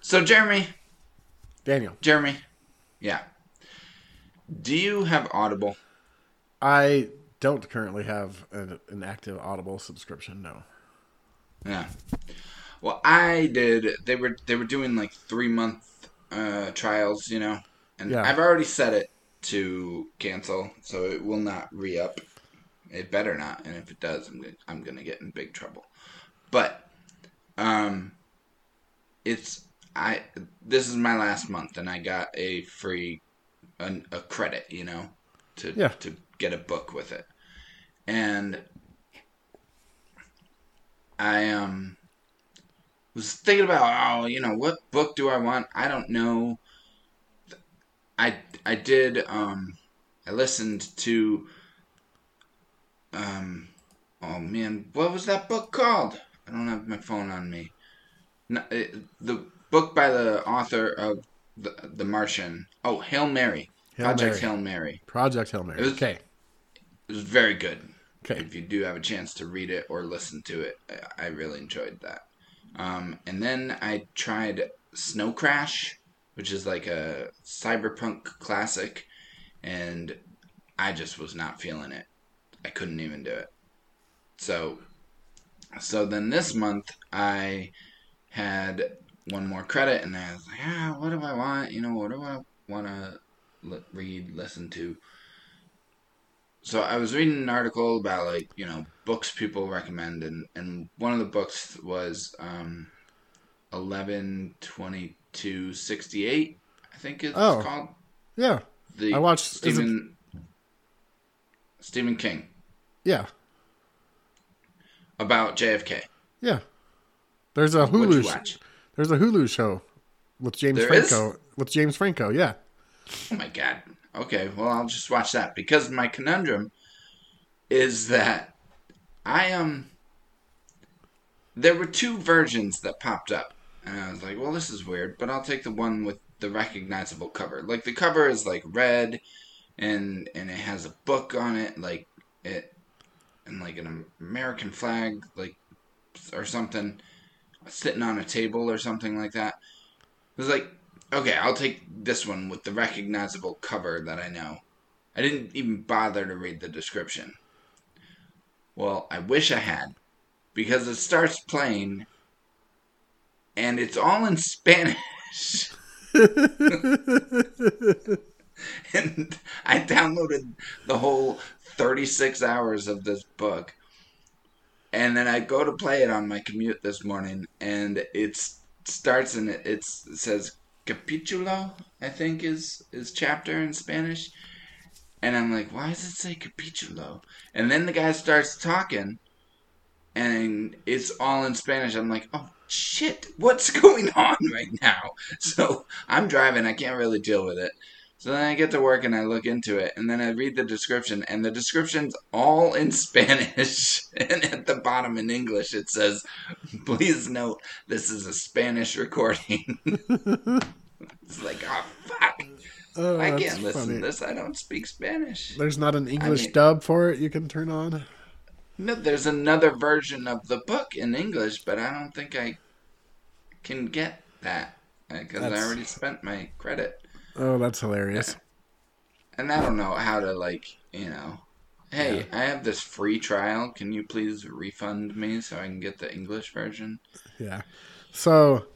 So Jeremy, Daniel, Jeremy, yeah. Do you have Audible? I don't currently have an, an active Audible subscription. No. Yeah. Well, I did. They were they were doing like three month uh, trials, you know, and Yeah. I've already set it to cancel, so it will not re up. It better not, and if it does, I'm gonna, I'm gonna get in big trouble. But, um, it's I. This is my last month, and I got a free, an, a credit, you know, to Yeah. to get a book with it, and I um was thinking about oh you know what book do I want I don't know I I did um I listened to um oh man what was that book called I don't have my phone on me the book by the author of the the Martian oh Hail Mary Hail Project Mary. Hail Mary Project Hail Mary. It was- okay. it was very good Okay. if you do have a chance to read it or listen to it, I I really enjoyed that. Um, and then I tried Snow Crash, which is like a cyberpunk classic, and I just was not feeling it. I couldn't even do it. So, so then this month I had one more credit, and I was like, ah, what do I want? You know, what do I want to li- read, listen to? so I was reading an article about like you know books people recommend, and and one of the books was um, eleven twenty two sixty eight. I think it's Oh. called Yeah. the I watched- it- Stephen Stephen King Yeah. about JFK. Yeah. There's a Hulu. watch? There's a Hulu show with James There is? Franco. With James Franco. Yeah. Oh my god. Okay, well I'll just watch that because my conundrum is that I um there were two versions that popped up and I was like, well this is weird, but I'll take the one with the recognizable cover. Like the cover is like red and and it has a book on it like it and like an American flag like or something sitting on a table or something like that. It was like Okay, I'll take this one with the recognizable cover that I know. I didn't even bother to read the description. Well, I wish I had. Because it starts playing and it's all in Spanish. and I downloaded the whole 36 hours of this book. And then I go to play it on my commute this morning and it starts and it, it says capítulo, I think is is chapter in Spanish. And I'm like, why does it say capítulo? And then the guy starts talking and it's all in Spanish. I'm like, oh shit, what's going on right now? So I'm driving, I can't really deal with it. So then I get to work and I look into it, and then I read the description, and the description's all in Spanish, and at the bottom in English it says, "Please note this is a Spanish recording." it's like, oh fuck, Oh, I can't listen funny. to this. I don't speak Spanish. There's not an English mean- dub for it you can turn on. No, there's another version of the book in English, but I don't think I can get that uh, because I already spent my credit. Oh, that's hilarious. and I don't know how to like, you know. Hey, I have this free trial. Can you please refund me so I can get the English version? Yeah. So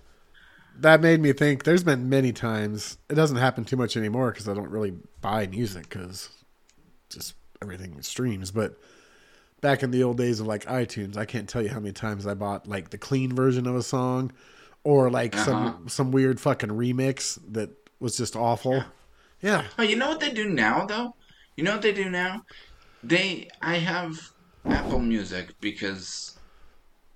that made me think there's been many times, it doesn't happen too much anymore because I don't really buy music because just everything streams. But back in the old days of like iTunes, I can't tell you how many times I bought like the clean version of a song or like Uh-huh. some some weird fucking remix that was just awful. Yeah. Oh, you know what they do now though? You know what they do now? They I have Apple Music because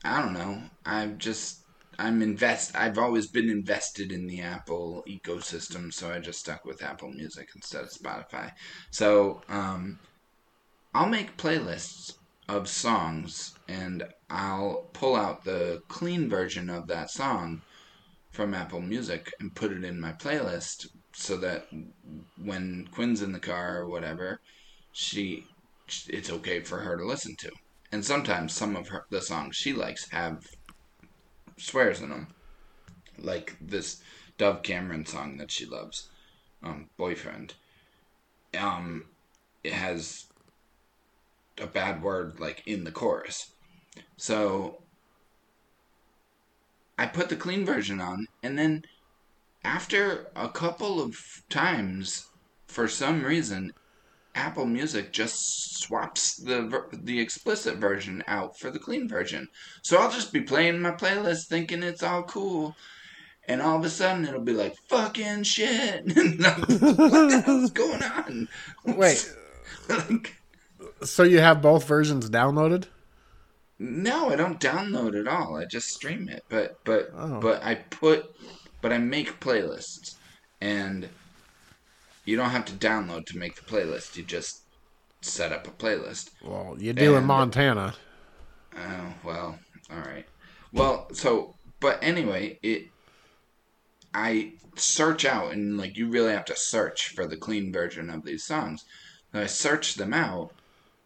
I don't know. I've just I'm invest I've always been invested in the Apple ecosystem, so I just stuck with Apple Music instead of Spotify. So, um I'll make playlists of songs and I'll pull out the clean version of that song from Apple Music and put it in my playlist so that when Quinn's in the car or whatever, she it's okay for her to listen to. And sometimes some of her the songs she likes have swears in them, like this Dove Cameron song that she loves, um, boyfriend. Um, it has a bad word like in the chorus, so I put the clean version on, and then after a couple of times, for some reason, Apple Music just swaps the ver- the explicit version out for the clean version. So I'll just be playing my playlist thinking it's all cool. And all of a sudden it'll be like fucking shit. What the hell's going on? Wait, like, so you have both versions downloaded? No, I don't download at all. I just stream it. But but Oh. but I put but I make playlists and you don't have to download to make the playlist. You just set up a playlist. Well, you do in Montana. Oh well, all right. Well, so but anyway, it I search out and like you really have to search for the clean version of these songs. And I search them out,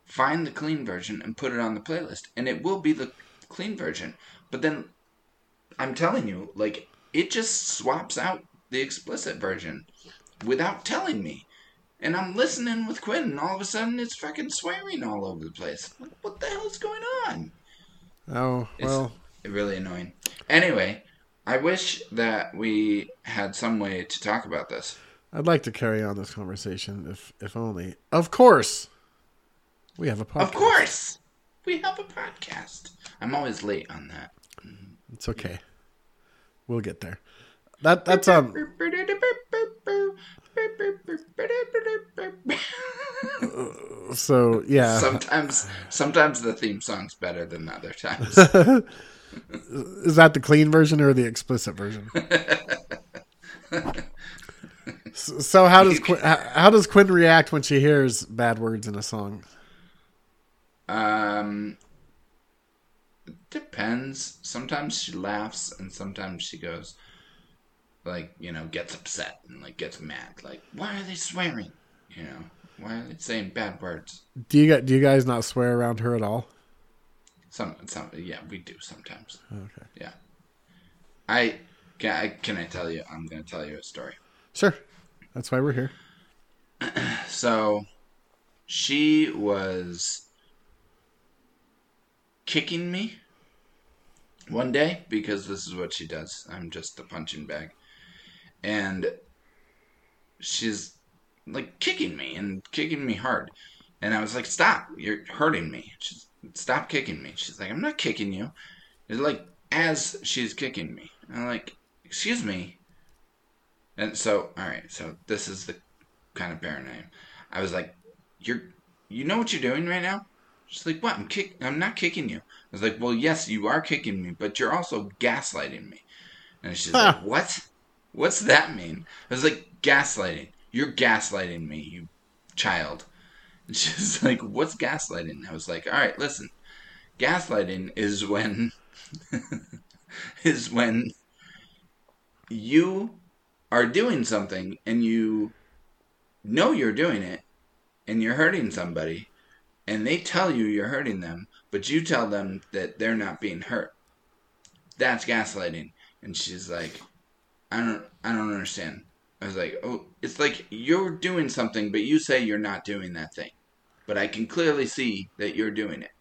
find the clean version, and put it on the playlist, and it will be the clean version. But then I'm telling you, like it just swaps out the explicit version without telling me. And I'm listening with Quinn, and all of a sudden it's fucking swearing all over the place. Like, what the hell's going on? Oh, well It's really annoying. Anyway, I wish that we had some way to talk about this. I'd like to carry on this conversation if if only. Of course. We have a podcast. Of course, we have a podcast. I'm always late on that. It's okay. We'll get there. That that's um so yeah. sometimes, sometimes the theme song's better than other times. Is that the clean version or the explicit version? so, how does Quinn, how does Quinn react when she hears bad words in a song? Um, depends. Sometimes she laughs, and sometimes she goes, like you know, gets upset and like gets mad. Like, why are they swearing? You know, why are they saying bad words? Do you do you guys not swear around her at all? Some, some, yeah, we do sometimes. Okay. Yeah, I can. I can I tell you? I'm gonna tell you a story. Sure. That's why we're here. So, she was kicking me one day because this is what she does. I'm just a punching bag. And she's like kicking me and kicking me hard. And I was like, stop, you're hurting me. She's, stop kicking me. She's like, I'm not kicking you. It's like, as she's kicking me. And I'm like, excuse me. And so, all right, so this is the kind of parent I am. I was like, you're, you know what you're doing right now? She's like, what? I'm kick, I'm not kicking you. I was like, well, yes, you are kicking me, but you're also gaslighting me. And she's Huh. like, what? What's that mean? I was like, gaslighting. You're gaslighting me, you child. And she's like, what's gaslighting? I was like, all right, listen. Gaslighting is when, is when you are doing something and you know you're doing it and you're hurting somebody and they tell you you're hurting them, but you tell them that they're not being hurt. That's gaslighting. And she's like, I don't I don't understand. I was like, "Oh, it's like you're doing something but you say you're not doing that thing. But I can clearly see that you're doing it."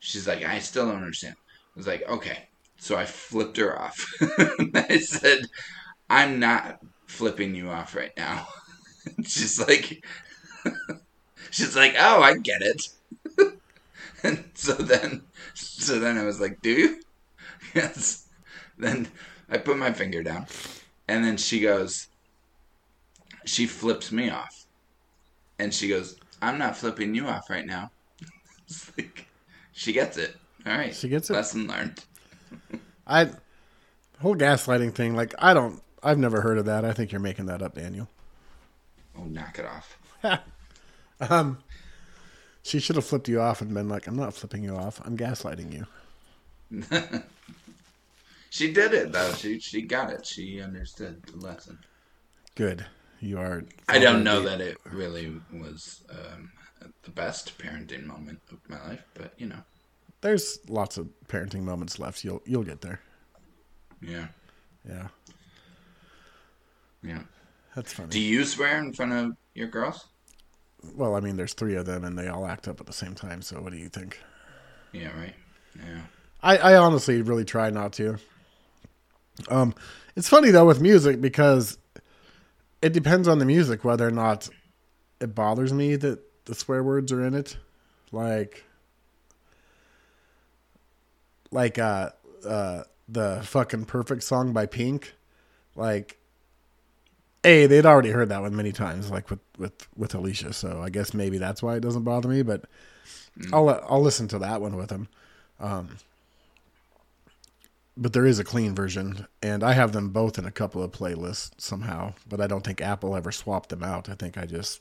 She's like, "I still don't understand." I was like, "Okay." So I flipped her off. I said, "I'm not flipping you off right now." she's like she's like oh i get it and so then so then i was like do you? Yes. Then i put my finger down and then she goes she flips me off. And she goes i'm not flipping you off right now. It's like she gets it. All right. She gets it? lesson learned. I whole gaslighting thing, like I don't I've never heard of that. I think you're making that up, Daniel. oh knock it off. Um she should have flipped you off and been like, I'm not flipping you off. I'm gaslighting you. she did it though she she got it she understood the lesson Good. You are I don't know that it really was um, the best parenting moment of my life, but you know, There's lots of parenting moments left. You'll you'll get there. yeah. Yeah. Yeah. That's funny. Do you swear in front of your girls? Well, I mean, there's three of them, and they all act up at the same time. So, what do you think? Yeah, right. Yeah. I, I honestly really try not to. Um, it's funny though with music because it depends on the music whether or not it bothers me that the swear words are in it. Like, like uh, uh, the fucking perfect song by Pink. Like, a they'd already heard that one many times, like with with with Alicia. So I guess maybe that's why it doesn't bother me. But I'll I'll listen to that one with him. Um, but there is a clean version, and I have them both in a couple of playlists somehow. But I don't think Apple ever swapped them out. I think I just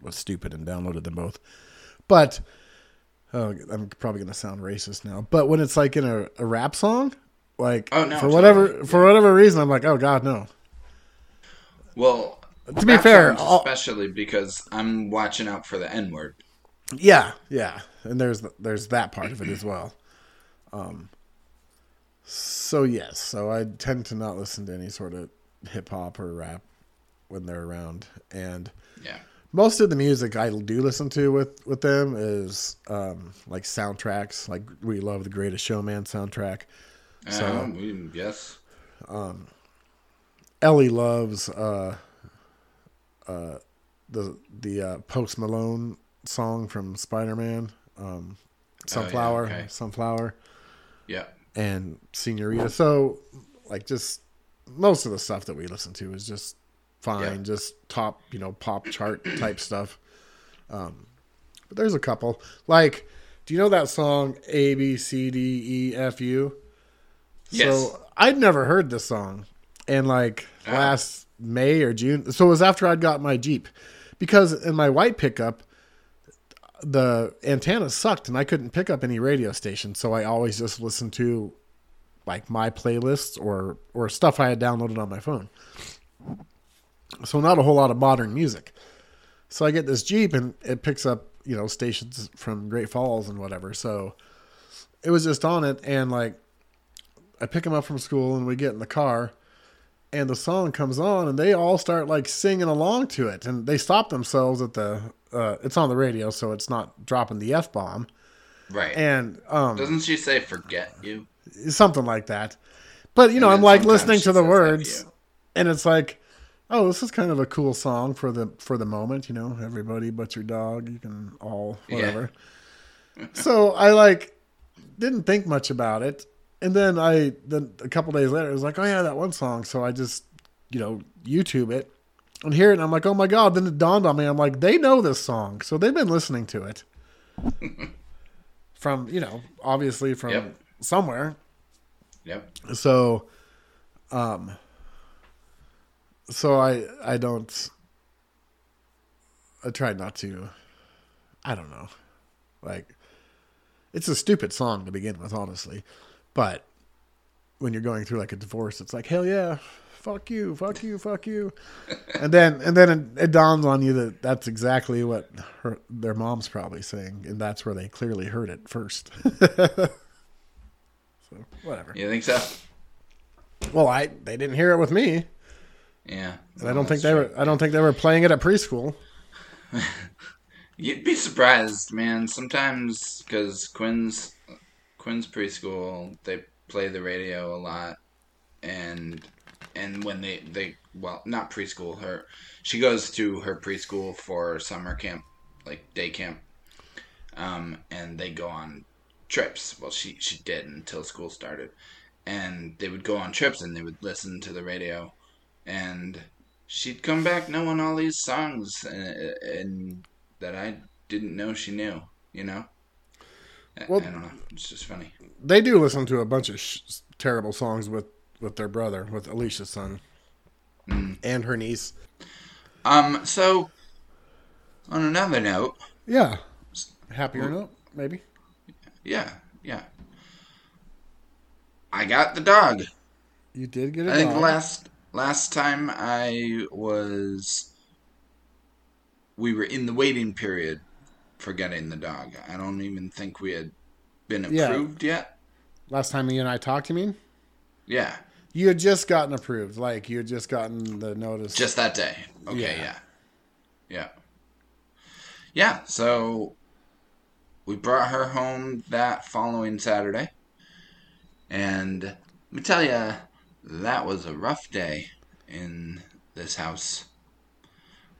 was stupid and downloaded them both. But oh, I'm probably gonna sound racist now. But when it's like in a, a rap song, like Oh, no, for whatever for whatever reason, I'm like, oh god, no. Well, To be fair, all- especially because I'm watching out for the N word. Yeah, yeah, and there's there's that part of it as well. Um, so yes, so I tend to not listen to any sort of hip hop or rap when they're around, and Yeah. most of the music I do listen to with with them is um, like soundtracks. Like we love the Greatest Showman soundtrack. So- Uh, we, yes. Ellie loves uh, uh, the the uh, Post Malone song from Spider Man, um, Sunflower, okay. Sunflower, Yeah. and Senorita. So, like, just most of the stuff that we listen to is just fine, Yeah. just top, you know, pop chart type stuff. Um, but there's a couple. Like, do you know that song A B C D E F U? Yes. So I'd never heard this song, and like Ah. last May or June. So it was after I'd got my Jeep, because in my white pickup, the antenna sucked and I couldn't pick up any radio station. So I always just listened to like my playlists or or stuff I had downloaded on my phone. So not a whole lot of modern music. So I get this Jeep and it picks up you know stations from Great Falls and whatever. So it was just on it and like I pick him up from school and we get in the car and the song comes on and they all start like singing along to it and they stop themselves at the uh, it's on the radio so it's not dropping the f bomb Right. and um Doesn't she say "forget you"? something like that but you know And i'm like listening to the words and it's like oh this is kind of a cool song for the for the moment you know everybody but your dog you can all Yeah. whatever so i like didn't think much about it and then i then a couple days later it was like oh yeah that one song. So i just you know youtube it and hear it. And i'm like oh my god. Then it dawned on me. I'm like they know this song. So they've been listening to it from you know obviously from Yep. somewhere. Yep. so um so i i don't i try not to. I don't know. Like it's a stupid song to begin with honestly but when you're going through like a divorce it's like hell yeah fuck you fuck you fuck you and then and then it, it dawns on you that that's exactly what her, their mom's probably saying and that's where they clearly heard it first so whatever You think so? well, I they didn't hear it with me, Yeah. and I don't think they were. I don't think they were playing it at preschool. You'd be surprised, man. Sometimes because Quinn's Quinn's preschool, they play the radio a lot, and and when they they well not preschool her she goes to her preschool for summer camp like day camp, um and they go on trips. Well, she she did until school started, and they would go on trips and they would listen to the radio, and she'd come back knowing all these songs and, and that I didn't know she knew. You know. I- Well- I don't know. It's just funny. They do listen to a bunch of sh- terrible songs with with their brother, with Alicia's son, and her niece. Um. So, on another note, Yeah, happier note, maybe. yeah, yeah. I got the dog. You did get it. I think last last time I was, we were in the waiting period for getting the dog. I don't even think we had been Yeah. approved yet. last time you and I talked. You mean? Yeah, You had just gotten approved, like you had just gotten the notice. Just that day. Okay, Yeah. yeah. Yeah. Yeah, so we brought her home that following Saturday. And let me tell you, that was a rough day in this house.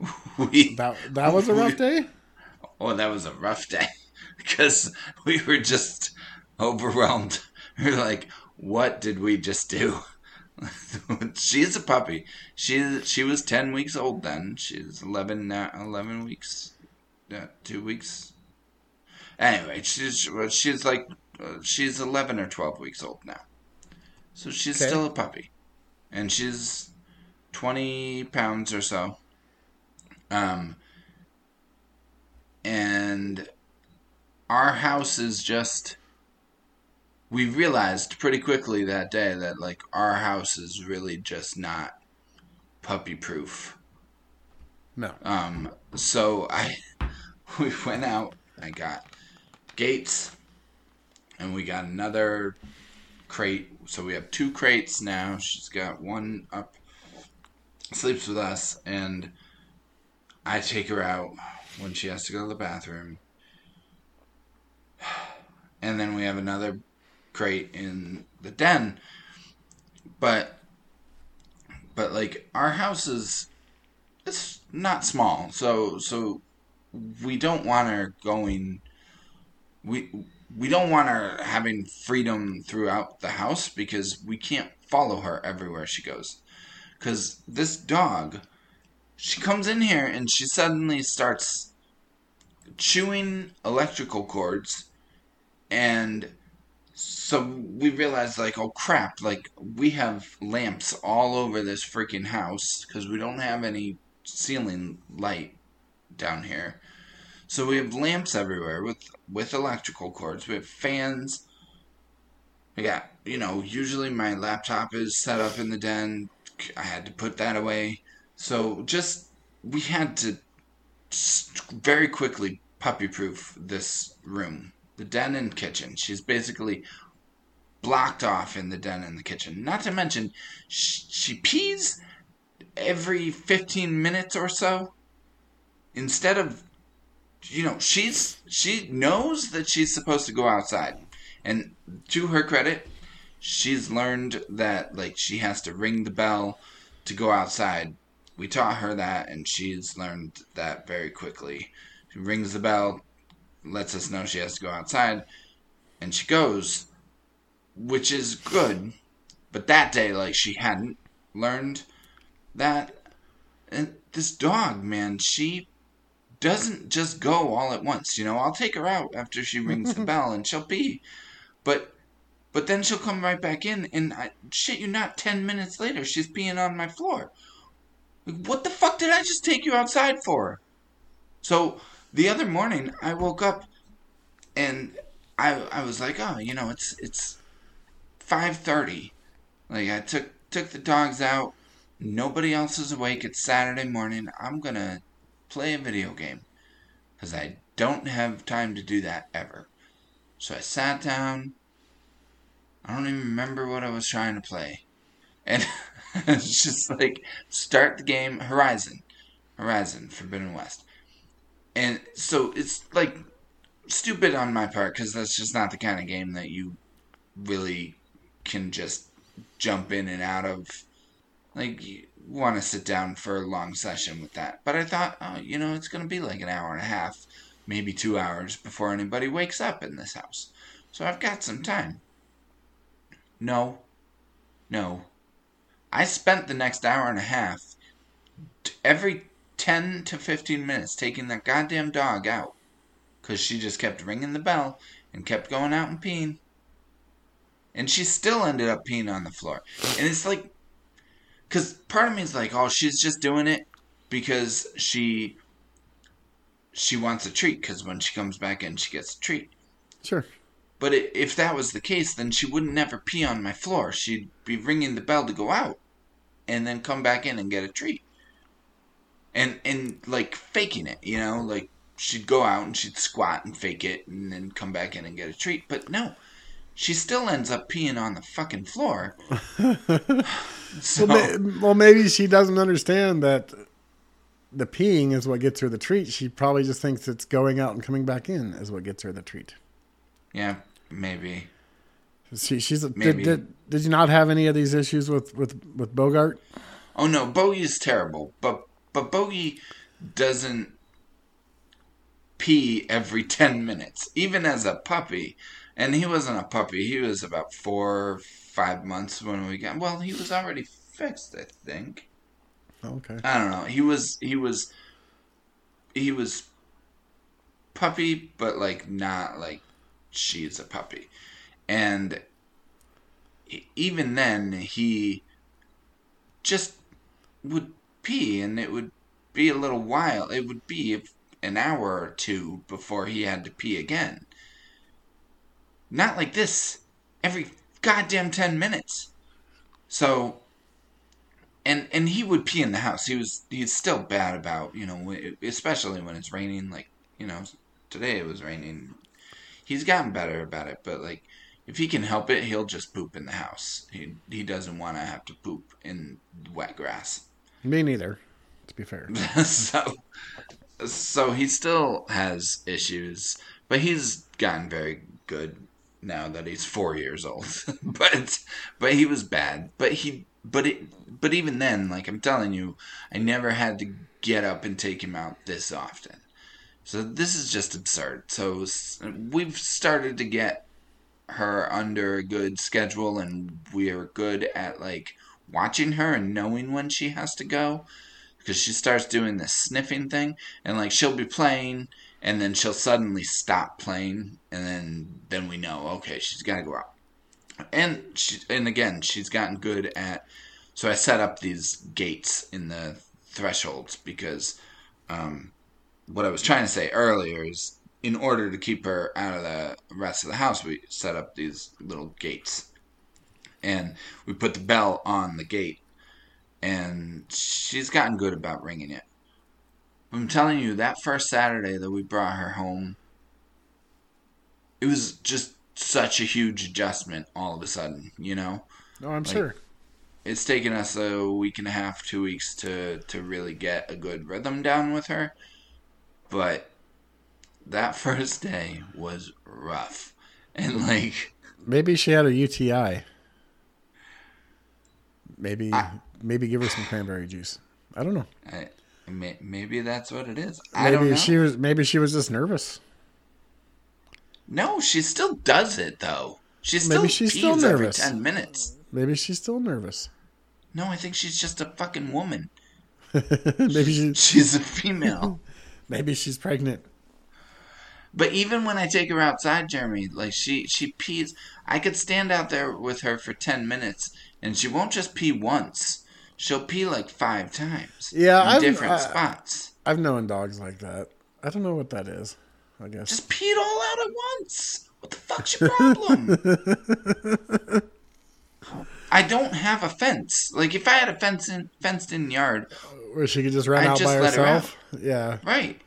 We, that that was a rough day. Oh, that was a rough day because we were just overwhelmed. We're like, what did we just do? She's a puppy. She she was ten weeks old then. She's 11, now, 11 weeks, yeah, two weeks. Anyway, she's she's like uh, she's eleven or twelve weeks old now, so she's Okay. still a puppy, and she's twenty pounds or so. Um, and our house is just we realized pretty quickly that day that like our house is really just not puppy proof No. um so i we went out i got gates and we got another crate. So we have two crates now. She's got one up sleeps with us and i take her out when she has to go to the bathroom. And then we have another crate in the den. But but like our house is it's not small. So so we don't want her going we we don't want her having freedom throughout the house because we can't follow her everywhere she goes. Because this dog she comes in here and she suddenly starts chewing electrical cords and so we realized like oh crap like we have lamps all over this freaking house because we don't have any ceiling light down here. So we have lamps everywhere with with electrical cords. We have fans. We got you know usually my laptop is set up in the den. I had to put that away. So just we had to very quickly puppy proof this room the den and kitchen. She's basically blocked off in the den and the kitchen. Not to mention sh- she pees every 15 minutes or so. Instead of you know she's she knows that she's supposed to go outside. And to her credit she's learned that like she has to ring the bell to go outside we taught her that and she's learned that very quickly. She rings the bell lets us know she has to go outside and she goes which is good. But that day like she hadn't learned that. And this dog man she doesn't just go all at once you know? I'll take her out after she rings the bell and she'll pee but but then she'll come right back in and I, shit you not 10 minutes later she's peeing on my floor what the fuck did i just take you outside for? So the other morning i woke up and i i was like oh you know it's it's 5:30 like i took took the dogs out. Nobody else is awake. It's saturday morning. I'm gonna play a video game because i don't have time to do that ever. So i sat down. I don't even remember what i was trying to play. And it's just like start the game horizon. Horizon forbidden west. And so it's like stupid on my part because that's just not the kind of game that you really can just jump in and out of. Like you want to sit down for a long session with that. But i thought oh you know it's going to be like an hour and a half maybe two hours before anybody wakes up in this house. So i've got some time. No. No i spent the next hour and a half every 10 to 15 minutes taking that goddamn dog out because she just kept ringing the bell and kept going out and peeing. And she still ended up peeing on the floor. And it's like because part of me is like oh she's just doing it because she she wants a treat because when she comes back in she gets a treat. Sure. but if that was the case then she wouldn't never pee on my floor. She'd be ringing the bell to go out and then come back in and get a treat and and like faking it you know like she'd go out and she'd squat and fake it and then come back in and get a treat but no she still ends up peeing on the fucking floor. so, well, ma- well, maybe she doesn't understand that the peeing is what gets her the treat. She probably just thinks it's going out and coming back in is what gets her the treat. Yeah, maybe. She, she's a. Did, did, did you not have any of these issues with with with Bogart? Oh no, Bogey's terrible, but but Bogey doesn't pee every ten minutes, even as a puppy. And he wasn't a puppy; he was about four, five months when we got. Well, he was already fixed, I think. Oh, okay. I don't know. He was he was he was puppy, but like not like she's a puppy. And even then, he just would pee, and it would be a little while. It would be an hour or two before he had to pee again. Not like this every goddamn 10 minutes. So and and he would pee in the house. He was he's still bad about, you know, especially when it's raining like, you know, today it was raining. He's gotten better about it, but like if he can help it, he'll just poop in the house. He he doesn't want to have to poop in wet grass. Me neither, to be fair. so so he still has issues, but he's gotten very good now that he's four years old. but but he was bad. But he but it but even then, like I'm telling you, I never had to get up and take him out this often. So this is just absurd. So we've started to get her under a good schedule and we are good at like watching her and knowing when she has to go because she starts doing this sniffing thing and like she'll be playing and then she'll suddenly stop playing and then then we know okay she's got to go out. And she and again she's gotten good at so i set up these gates in the thresholds because um, what i was trying to say earlier is in order to keep her out of the rest of the house we set up these little gates and we put the bell on the gate and she's gotten good about ringing it I'm telling you, that first Saturday that we brought her home, it was just such a huge adjustment all of a sudden, you know? No, I'm like, sure. It's taken us a week and a half, two weeks to, to really get a good rhythm down with her. But that first day was rough. And like. Maybe she had a UTI. Maybe I, maybe give her some cranberry juice. I don't know. I, Maybe that's what it is. I maybe she was. Maybe she was just nervous. No, she still does it though. She still maybe she's still nervous. Every ten minutes. Maybe she's still nervous. No, I think she's just a fucking woman. maybe she, she's a female. maybe she's pregnant. But even when I take her outside, Jeremy, like she she pees. I could stand out there with her for ten minutes, and she won't just pee once she'll pee like five times. Yeah, in I've, different I, spots. I've known dogs like that. I don't know what that is. I guess just pee it all out at once. What the fuck's your problem? I don't have a fence. Like if I had a fence in, fenced in yard, where she could just run I'd out just by herself. Her out. Yeah, right.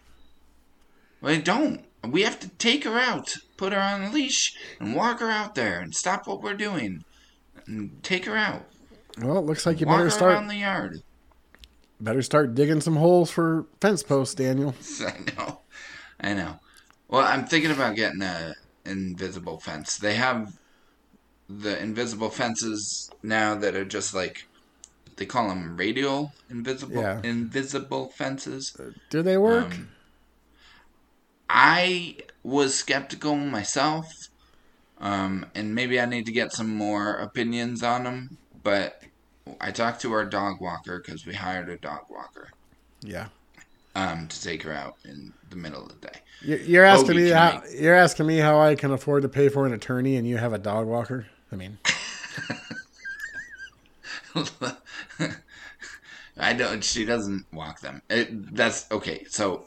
Well, I don't. We have to take her out, put her on a leash, and walk her out there, and stop what we're doing, and take her out. Well, it looks like you Walk better start around the yard. Better start digging some holes for fence posts, Daniel. I know, I know. Well, I'm thinking about getting a invisible fence. They have the invisible fences now that are just like they call them radial invisible yeah. invisible fences. Do they work? Um, I was skeptical myself, um, and maybe I need to get some more opinions on them but I talked to our dog walker because we hired a dog walker. Yeah. Um, to take her out in the middle of the day. You're asking me how make... you're asking me how I can afford to pay for an attorney and you have a dog walker. I mean, I don't. She doesn't walk them. It, that's okay. So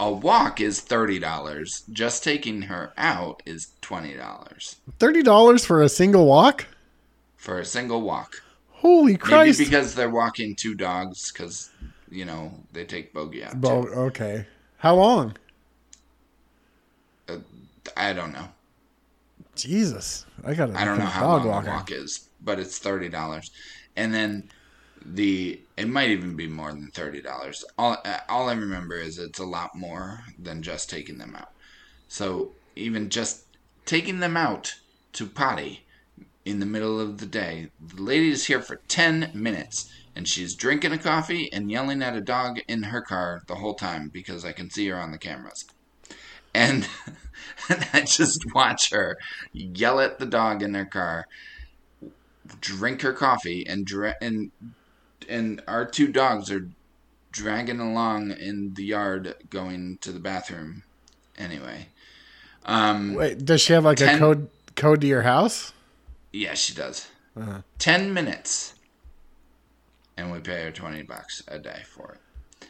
a walk is thirty dollars. Just taking her out is twenty dollars. Thirty dollars for a single walk? for a single walk. Holy Christ! Maybe because they're walking two dogs, because you know they take Bogey out. Bo- okay, how long? Uh, I don't know. Jesus, I got. I don't know how long walker. the walk is, but it's thirty dollars, and then the it might even be more than thirty dollars. All all I remember is it's a lot more than just taking them out. So even just taking them out to potty in the middle of the day, the lady is here for ten minutes and she's drinking a coffee and yelling at a dog in her car the whole time because I can see her on the cameras. And, and I just watch her yell at the dog in her car, drink her coffee, and dra- and and our two dogs are dragging along in the yard going to the bathroom. Anyway, um, wait, does she have like ten, a code code to your house? Yeah, she does. Uh-huh. Ten minutes and we pay her 20 bucks a day for it.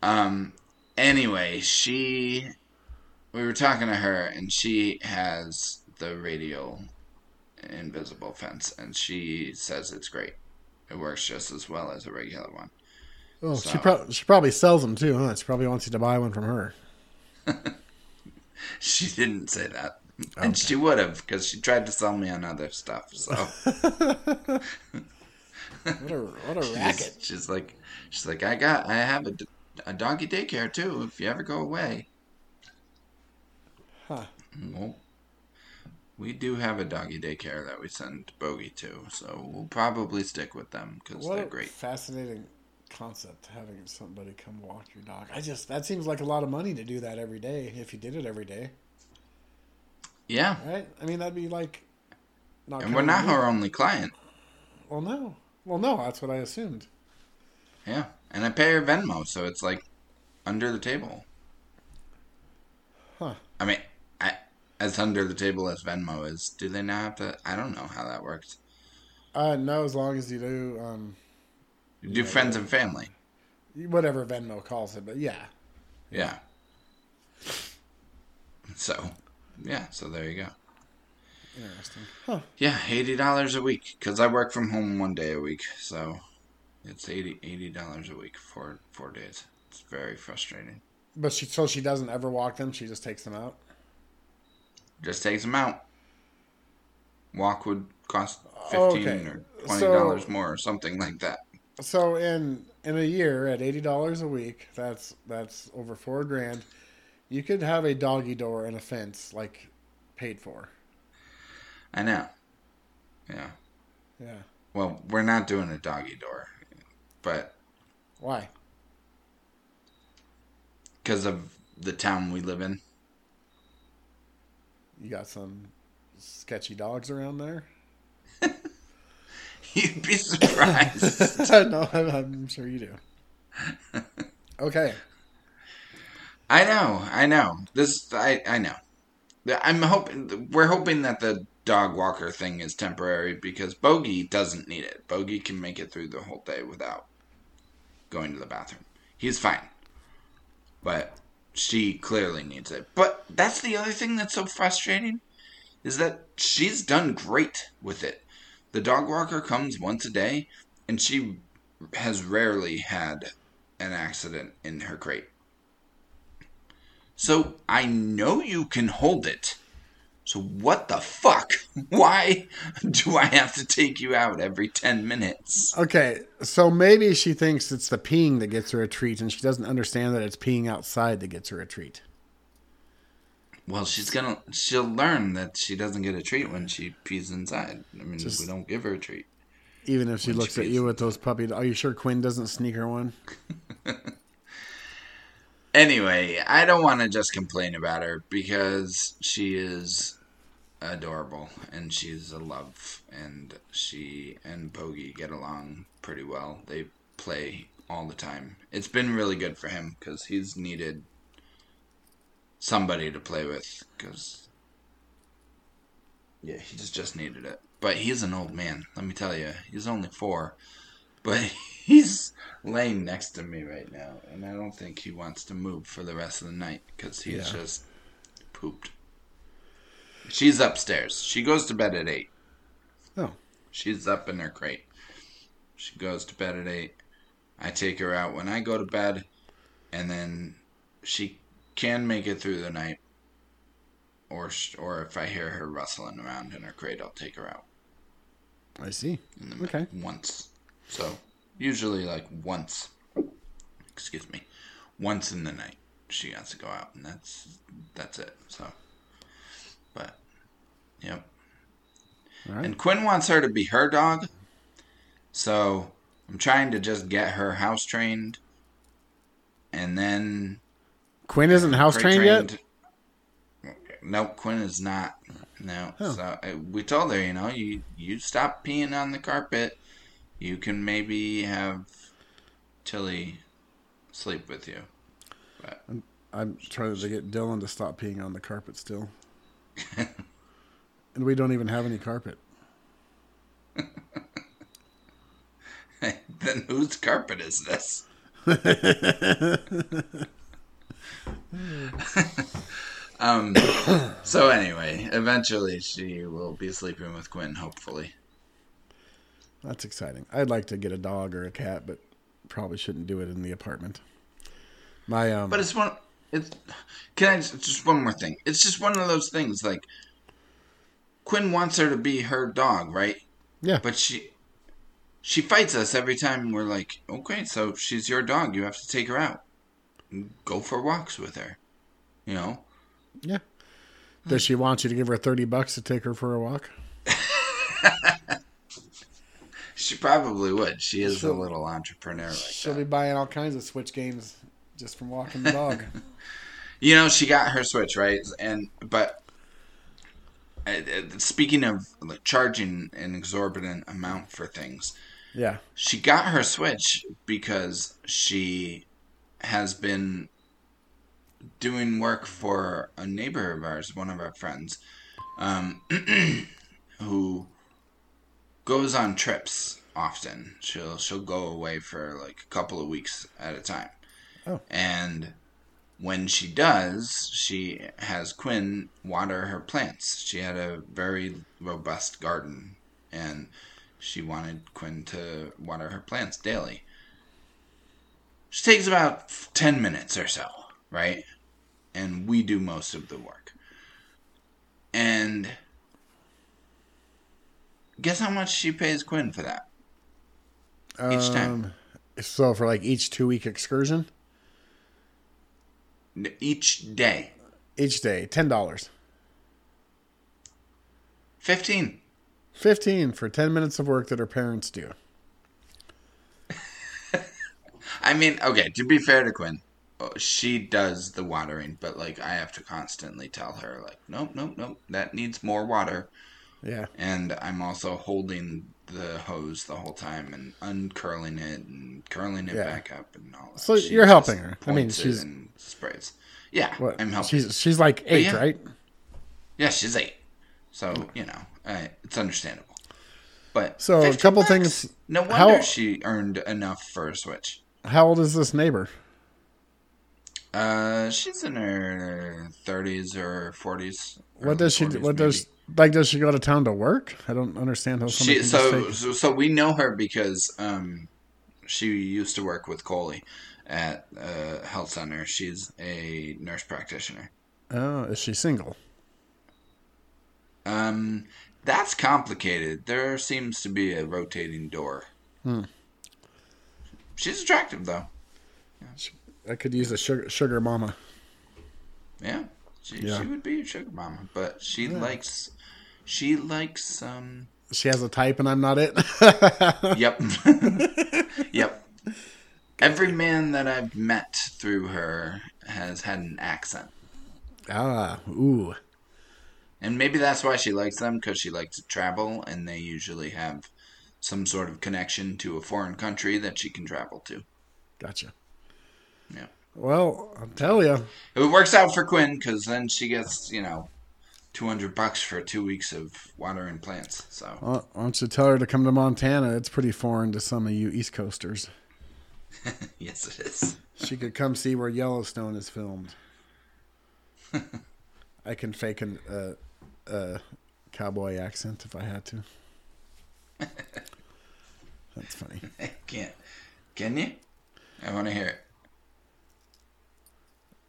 Um, anyway, she, we were talking to her, and she has the radial invisible fence, and she says it's great. It works just as well as a regular one. Oh, so, she, pro- she probably sells them too, huh? She probably wants you to buy one from her. she didn't say that. Oh, okay. And she would have, because she tried to sell me on other stuff. So what a what a racket! She's, she's, like, she's like, I got, I have a, a doggy daycare too. If you ever go away, huh? Well, we do have a doggy daycare that we send Bogey to, so we'll probably stick with them because they're great. Fascinating concept having somebody come walk your dog. I just that seems like a lot of money to do that every day if you did it every day. Yeah. Right. I mean that'd be like. and we're not her only client. Well, no. Well, no, that's what I assumed. Yeah, and I pay her Venmo, so it's like under the table. Huh. I mean, as under the table as Venmo is, do they now have to? I don't know how that works. Uh, no, as long as you do. Um, you do friends and family. Whatever Venmo calls it, but yeah. Yeah. So, yeah, so there you go. Interesting. Huh. Yeah, eighty dollars a week because I work from home one day a week, so it's 80 dollars a week for four days. It's very frustrating. But she so she doesn't ever walk them. She just takes them out. Just takes them out. Walk would cost oh, fifteen okay. or twenty dollars so, more or something like that. So in in a year at eighty dollars a week, that's that's over four grand. You could have a doggy door and a fence like paid for. I know. Yeah. Yeah. Well, we're not doing a doggy door, but why? Because of the town we live in. You got some sketchy dogs around there. You'd be surprised. no, I'm, I'm sure you do. Okay. I know, I know. This, I, I know. I'm hoping we're hoping that the dog walker thing is temporary because Bogey doesn't need it. Bogey can make it through the whole day without going to the bathroom. He's fine. But she clearly needs it. But that's the other thing that's so frustrating is that she's done great with it. The dog walker comes once a day and she has rarely had an accident in her crate. So I know you can hold it so what the fuck? Why do I have to take you out every 10 minutes? Okay, so maybe she thinks it's the peeing that gets her a treat and she doesn't understand that it's peeing outside that gets her a treat. Well, she's going to she'll learn that she doesn't get a treat when she pees inside. I mean, Just, we don't give her a treat. Even if she looks she at you with those puppy are you sure Quinn doesn't sneak her one? anyway, I don't want to just complain about her because she is adorable and she's a love and she and Bogey get along pretty well. They play all the time. It's been really good for him cuz he's needed somebody to play with cuz yeah, he's just needed it. But he's an old man, let me tell you. He's only 4. But he's laying next to me right now and I don't think he wants to move for the rest of the night cuz he's yeah. just pooped. She's upstairs. She goes to bed at eight. Oh. She's up in her crate. She goes to bed at eight. I take her out when I go to bed, and then she can make it through the night. or or if I hear her rustling around in her crate, I'll take her out. I see. in the Okay. once. So usually like once. Excuse me, once in the night she has to go out, and that's that's it. So, but yep. Right. And Quinn wants her to be her dog, so I'm trying to just get her house trained, and then Quinn isn't house trained yet. Nope, Quinn is not. No, Oh. so uh, we told her, you know, you you stop peeing on the carpet, you can maybe have Tilly sleep with you. But I'm trying to get Dylan to stop peeing on the carpet still. and we don't even have any carpet. then whose carpet is this? um. So anyway, eventually she will be sleeping with Quinn. Hopefully. That's exciting. I'd like to get a dog or a cat, but probably shouldn't do it in the apartment. My um But it's one. It's can I just, just one more thing? It's just one of those things. Like Quinn wants her to be her dog, right? Yeah. But she she fights us every time we're like, okay, so she's your dog. You have to take her out, go for walks with her. You know. yeah. Does she want you to give her 30 bucks to take her for a walk? She probably would. She is a She'll- little entrepreneur like She'll that. be buying all kinds of Switch games just from walking the dog. You know, she got her Switch right, and but uh, uh, speaking of like charging an exorbitant amount for things, yeah. she got her Switch because she has been doing work for a neighbor of ours, one of our friends, um, who goes on trips often. She'll she'll go away for like a couple of weeks at a time. Oh. And when she does, she has Quinn water her plants. She had a very robust garden and she wanted Quinn to water her plants daily. She takes about 10 minutes or so, right? And we do most of the work. And guess how much she pays Quinn for that? Each time. Um, So for like each two week excursion, Each day. each day, ten dollars. 15. Fifteen for ten minutes of work that her parents do. I mean, okay, to be fair to Quinn, uh, she does the watering, but like I have to constantly tell her like, nope, nope, nope, that needs more water. Yeah. And I'm also holding the hose the whole time and uncurling it and curling it Yeah. back up and all that. So She you're helping her. I mean, she's- and sprays. Yeah, What? I'm helping. She's she's like eight, yeah. right? Yeah, she's eight, so you know uh, it's understandable. But So, a couple bucks? things- No wonder how- she earned enough for a Switch. How old is this neighbor? Uh, she's in her thirties or forties. What does she? What does like? Does she go to town to work? I don't understand how she? So, take- so so we know her because um, she used to work with Coley at a health center. She's a nurse practitioner. Oh, is she single? Um, that's complicated. There seems to be a rotating door. Hmm. She's attractive though. I could use a sugar, sugar mama. Yeah, she, Yeah. she would be a sugar mama, but she likes she likes um. She has a type, and I'm not it. Yep. yep. Every man that I've met through her has had an accent. ah, ooh, And maybe that's why she likes them because she likes to travel and they usually have some sort of connection to a foreign country that she can travel to. gotcha. Yeah. Well, I'll tell you, It works out for Quinn because then she gets, you know, 200 bucks for two weeks of watering plants. So, why don't you tell her to come to Montana? It's pretty foreign to some of you East Coasters. yes, it is. She could come see where Yellowstone is filmed. I can fake an uh, uh, cowboy accent if I had to. That's funny. I can't. Can you? I want to hear it.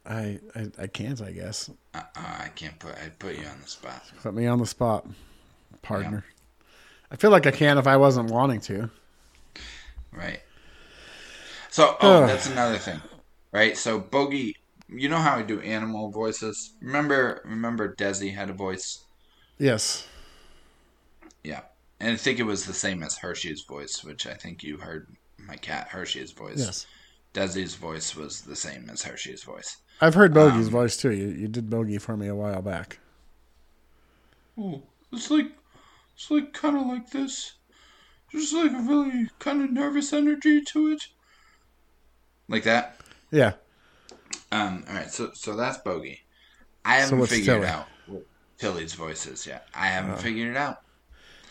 I, I I can't. I guess. Uh, uh, I can't put. I put you on the spot. Put me on the spot, partner. I feel like I can if I wasn't wanting to. Right. So, oh, Ugh. that's another thing, right? So, Bogey, you know how I do animal voices? Remember, remember, Desi had a voice. Yes. Yeah, and I think it was the same as Hershey's voice, which I think you heard my cat Hershey's voice. Yes. Desi's voice was the same as Hershey's voice. I've heard Bogey's Um, voice too. You you did Bogey for me a while back. Oh, it's like, it's like kind of like this. There's like a really kind of nervous energy to it. Like that. Yeah. Um. All right. So so that's Bogey. I haven't what's figured Tilly? out what Tilly's voice is yet. I haven't figured it out.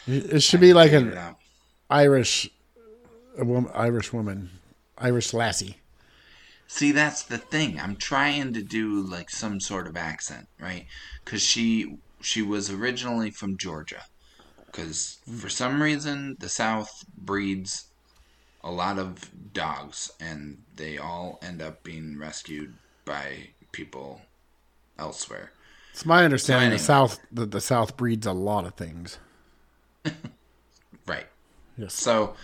It should be like an. Irish, a woman, Irish woman, Irish lassie. See, that's the thing. I'm trying to do like some sort of accent, right? Because she she was originally from Georgia. Because hmm. for some reason the South breeds a lot of dogs, and they all end up being rescued by people elsewhere. It's my understanding anyway. the South the, the South breeds a lot of things. Right. Yes. So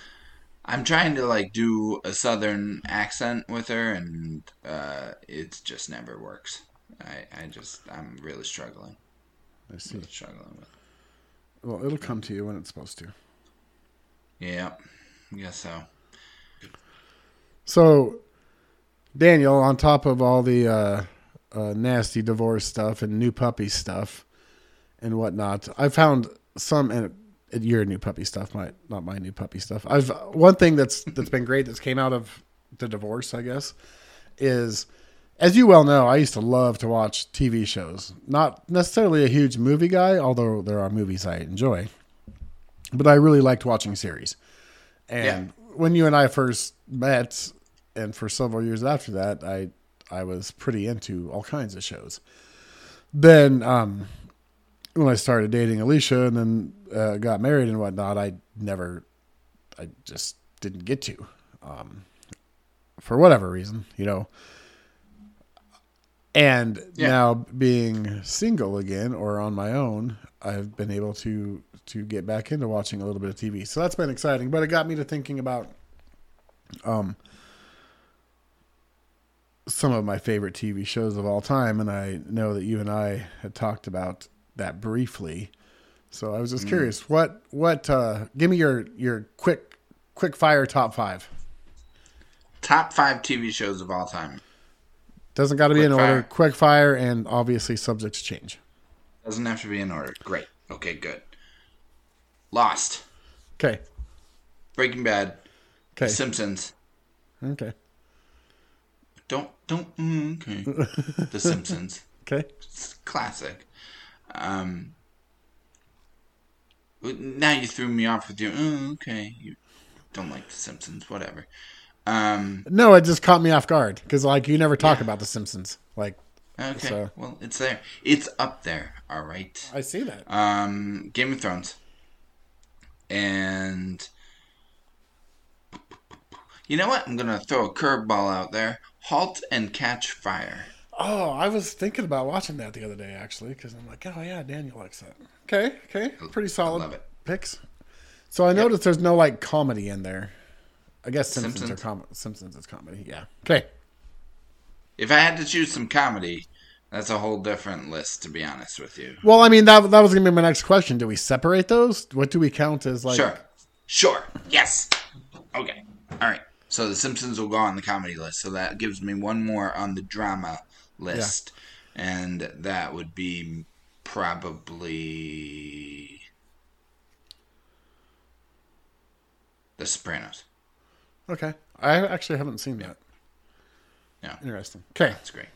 I'm trying to like do a southern accent with her, and uh, it just never works. I, I just I'm really struggling. I see. Really struggling with. Well, it'll come to you when it's supposed to. Yeah, I guess so. So, Daniel, on top of all the uh, uh, nasty divorce stuff and new puppy stuff and whatnot, I found some and your new puppy stuff, my not my new puppy stuff. I've one thing that's that's been great that's came out of the divorce, I guess, is as you well know, I used to love to watch TV shows. Not necessarily a huge movie guy, although there are movies I enjoy. But I really liked watching series. And when you and I first met, and for several years after that, I I was pretty into all kinds of shows. Then, um, when I started dating Alicia and then uh, got married and whatnot, I never, I just didn't get to, um, for whatever reason, you know. And Yeah. now being single again or on my own, I've been able to to get back into watching a little bit of TV. So that's been exciting. But it got me to thinking about um some of my favorite TV shows of all time, and I know that you and I had talked about that briefly. So I was just curious, what what uh give me your your quick quick fire top five. Top five TV shows of all time. Doesn't got to be in order. fire. Quick fire, and obviously subjects change. Doesn't have to be in order. Great. Okay, good. Lost. Okay. Breaking Bad. Okay. Simpsons. Okay. Don't don't. Mm, okay. the Simpsons. Okay. It's classic. Um. Now you threw me off with your. Oh, okay. You don't like The Simpsons. Whatever. Um. No, it just caught me off guard because like you never talk about the Simpsons. Like Okay. So- Well, it's there. It's up there. All right. I see that. Um, Game of Thrones. And you know what? I'm gonna throw a curveball out there. Halt and Catch Fire. Oh, I was thinking about watching that the other day actually because I'm like, oh yeah, Daniel likes that. Okay, okay, pretty solid love it. picks. So I noticed there's no like comedy in there. I guess Simpsons, Simpsons. are com- Simpsons is comedy. Yeah. Okay. If I had to choose some comedy, that's a whole different list. To be honest with you. Well, I mean that that was gonna be my next question. Do we separate those? What do we count as like? Sure. Sure. Yes. Okay. All right. So The Simpsons will go on the comedy list. So that gives me one more on the drama list. And that would be probably The Sopranos. Okay. I actually haven't seen that. Yeah. Interesting. Okay, That's great.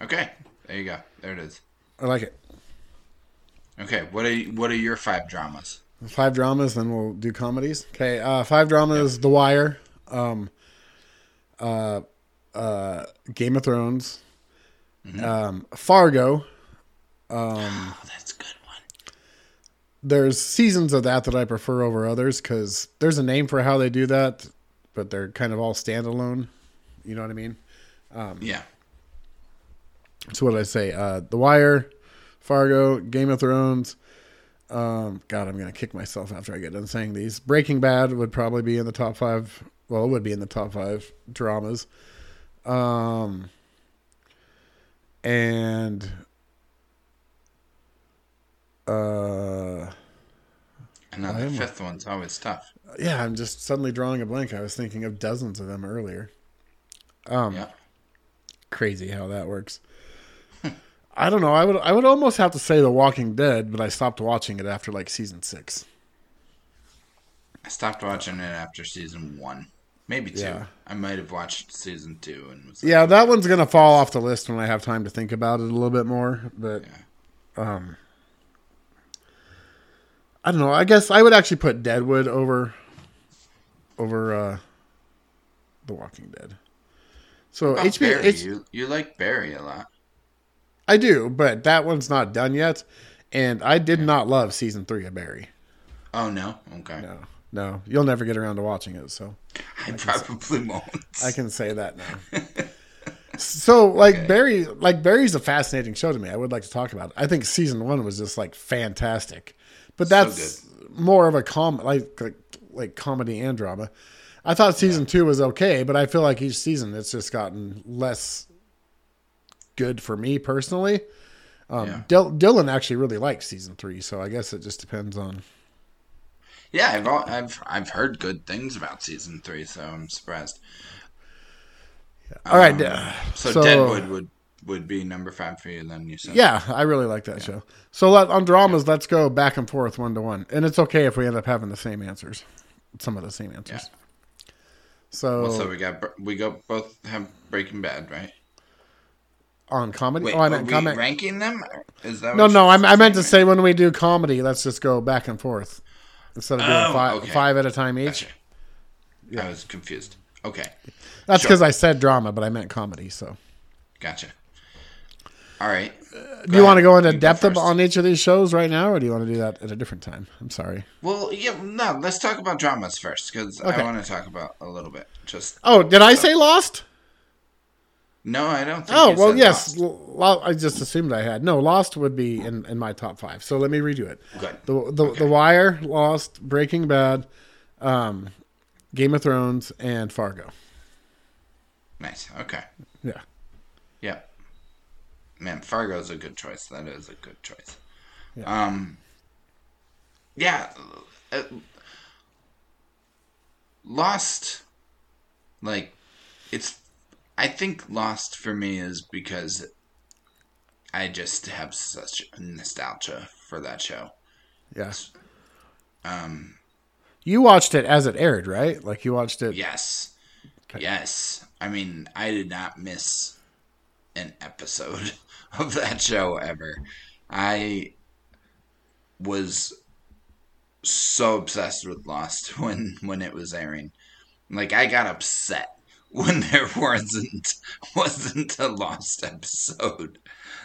Okay. There you go. There it is. I like it. Okay. What are what are your five dramas? Five dramas, then we'll do comedies. Okay, uh, five dramas: The Wire, um, uh, uh, Game of Thrones, um, Fargo. Oh, that's a good one. There's seasons of that that I prefer over others because there's a name for how they do that, but they're kind of all standalone. You know what I mean? Yeah. So what did I say? Uh, the Wire, Fargo, Game of Thrones. Um, God, I'm gonna kick myself after I get done saying these. Breaking Bad would probably be in the top five. Well, it would be in the top five dramas. Um, and uh, Another the fifth one's always tough. yeah, I'm just suddenly drawing a blank. I was thinking of dozens of them earlier. Um, Yeah. crazy how that works. I don't know. I would I would almost have to say The Walking Dead, but I stopped watching it after like season six. I stopped watching it after season one, maybe two. Yeah. I might have watched season two and was like, Yeah, that one's gonna fall off the list when I have time to think about it a little bit more. But um, I don't know. I guess I would actually put Deadwood over over uh, The Walking Dead. So HBO, H- you you like Barry a lot. I do, but that one's not done yet, and I did not love season three of Barry. Oh no, okay. No, no, you'll never get around to watching it. So I probably won't. I can say that now. so like Okay. Barry, like Barry's a fascinating show to me. I would like to talk about it. I think season one was just like fantastic, but that's more of a com like, like like comedy and drama. I thought season two was okay, but I feel like each season it's just gotten less good for me personally. Um, Yeah. Dil- Dylan actually really liked season three, so I guess it just depends on. Yeah, I've I've I've heard good things about season three, so I'm surprised. All right, Um, uh, so, so- Deadwood would would be number five for you. Then you said, Yeah, I really like that show. So let, on dramas, let's go back and forth one to one, and it's okay if we end up having the same answers, some of the same answers. So, Well, so we got we go both have Breaking Bad, right? on comedy, Wait, oh, I are meant we comment. ranking them? Is that No, no, I, I meant to say when we do comedy, let's just go back and forth instead of doing Oh, five, okay. five at a time each. Gotcha. I was confused. Okay, That's Sure. because I said drama, but I meant comedy. So, gotcha. All right. do you want to go into You depth first. on each of these shows right now, or do you want to do that at a different time? I'm sorry. Well, yeah, no. Let's talk about dramas first because Okay. I want to talk about a little bit. Just Oh, did I say Lost? no, I don't. think Oh well, yes. Lost. Lo- I just assumed I had. No, Lost would be in, in my top five. So let me redo it. Good. The the, the Wire, Lost, Breaking Bad, um, Game of Thrones, and Fargo. Nice. Okay. Yeah. Yeah. Man, Fargo's a good choice. That is a good choice. Yeah. Um. Yeah. uh, Lost. Like, it's. I think Lost for me is because I just have such nostalgia for that show. Yes. Um. You watched it as it aired, right? Like you watched it. Yes. Okay. Yes. I mean, I did not miss an episode of that show ever. I was so obsessed with Lost when when it was airing. Like I got upset when there wasn't wasn't a Lost episode.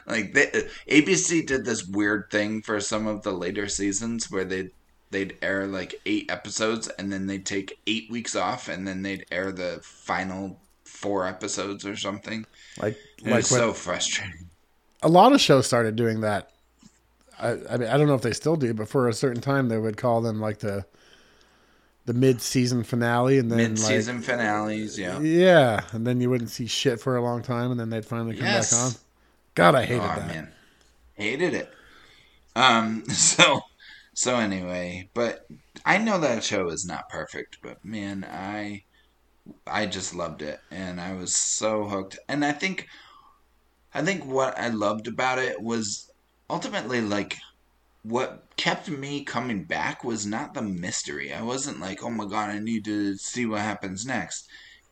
Like they, ABC did this weird thing for some of the later seasons where they they'd air like eight episodes and then they'd take eight weeks off and then they'd air the final four episodes or something. Like It like was when, so frustrating. A lot of shows started doing that. I, I mean, I don't know if they still do, but for a certain time, they would call them like the the mid season finale, and then Mid season finales, yeah. yeah, and then you wouldn't see shit for a long time, and then they'd finally come Yes. back on. God, I hated oh that. man, hated it. Um. So, so anyway, but I know that show is not perfect, but man, I, I just loved it, and I was so hooked. And I think, I think what I loved about it was ultimately like what kept me coming back was not the mystery. I wasn't like, oh my god, I need to see what happens next.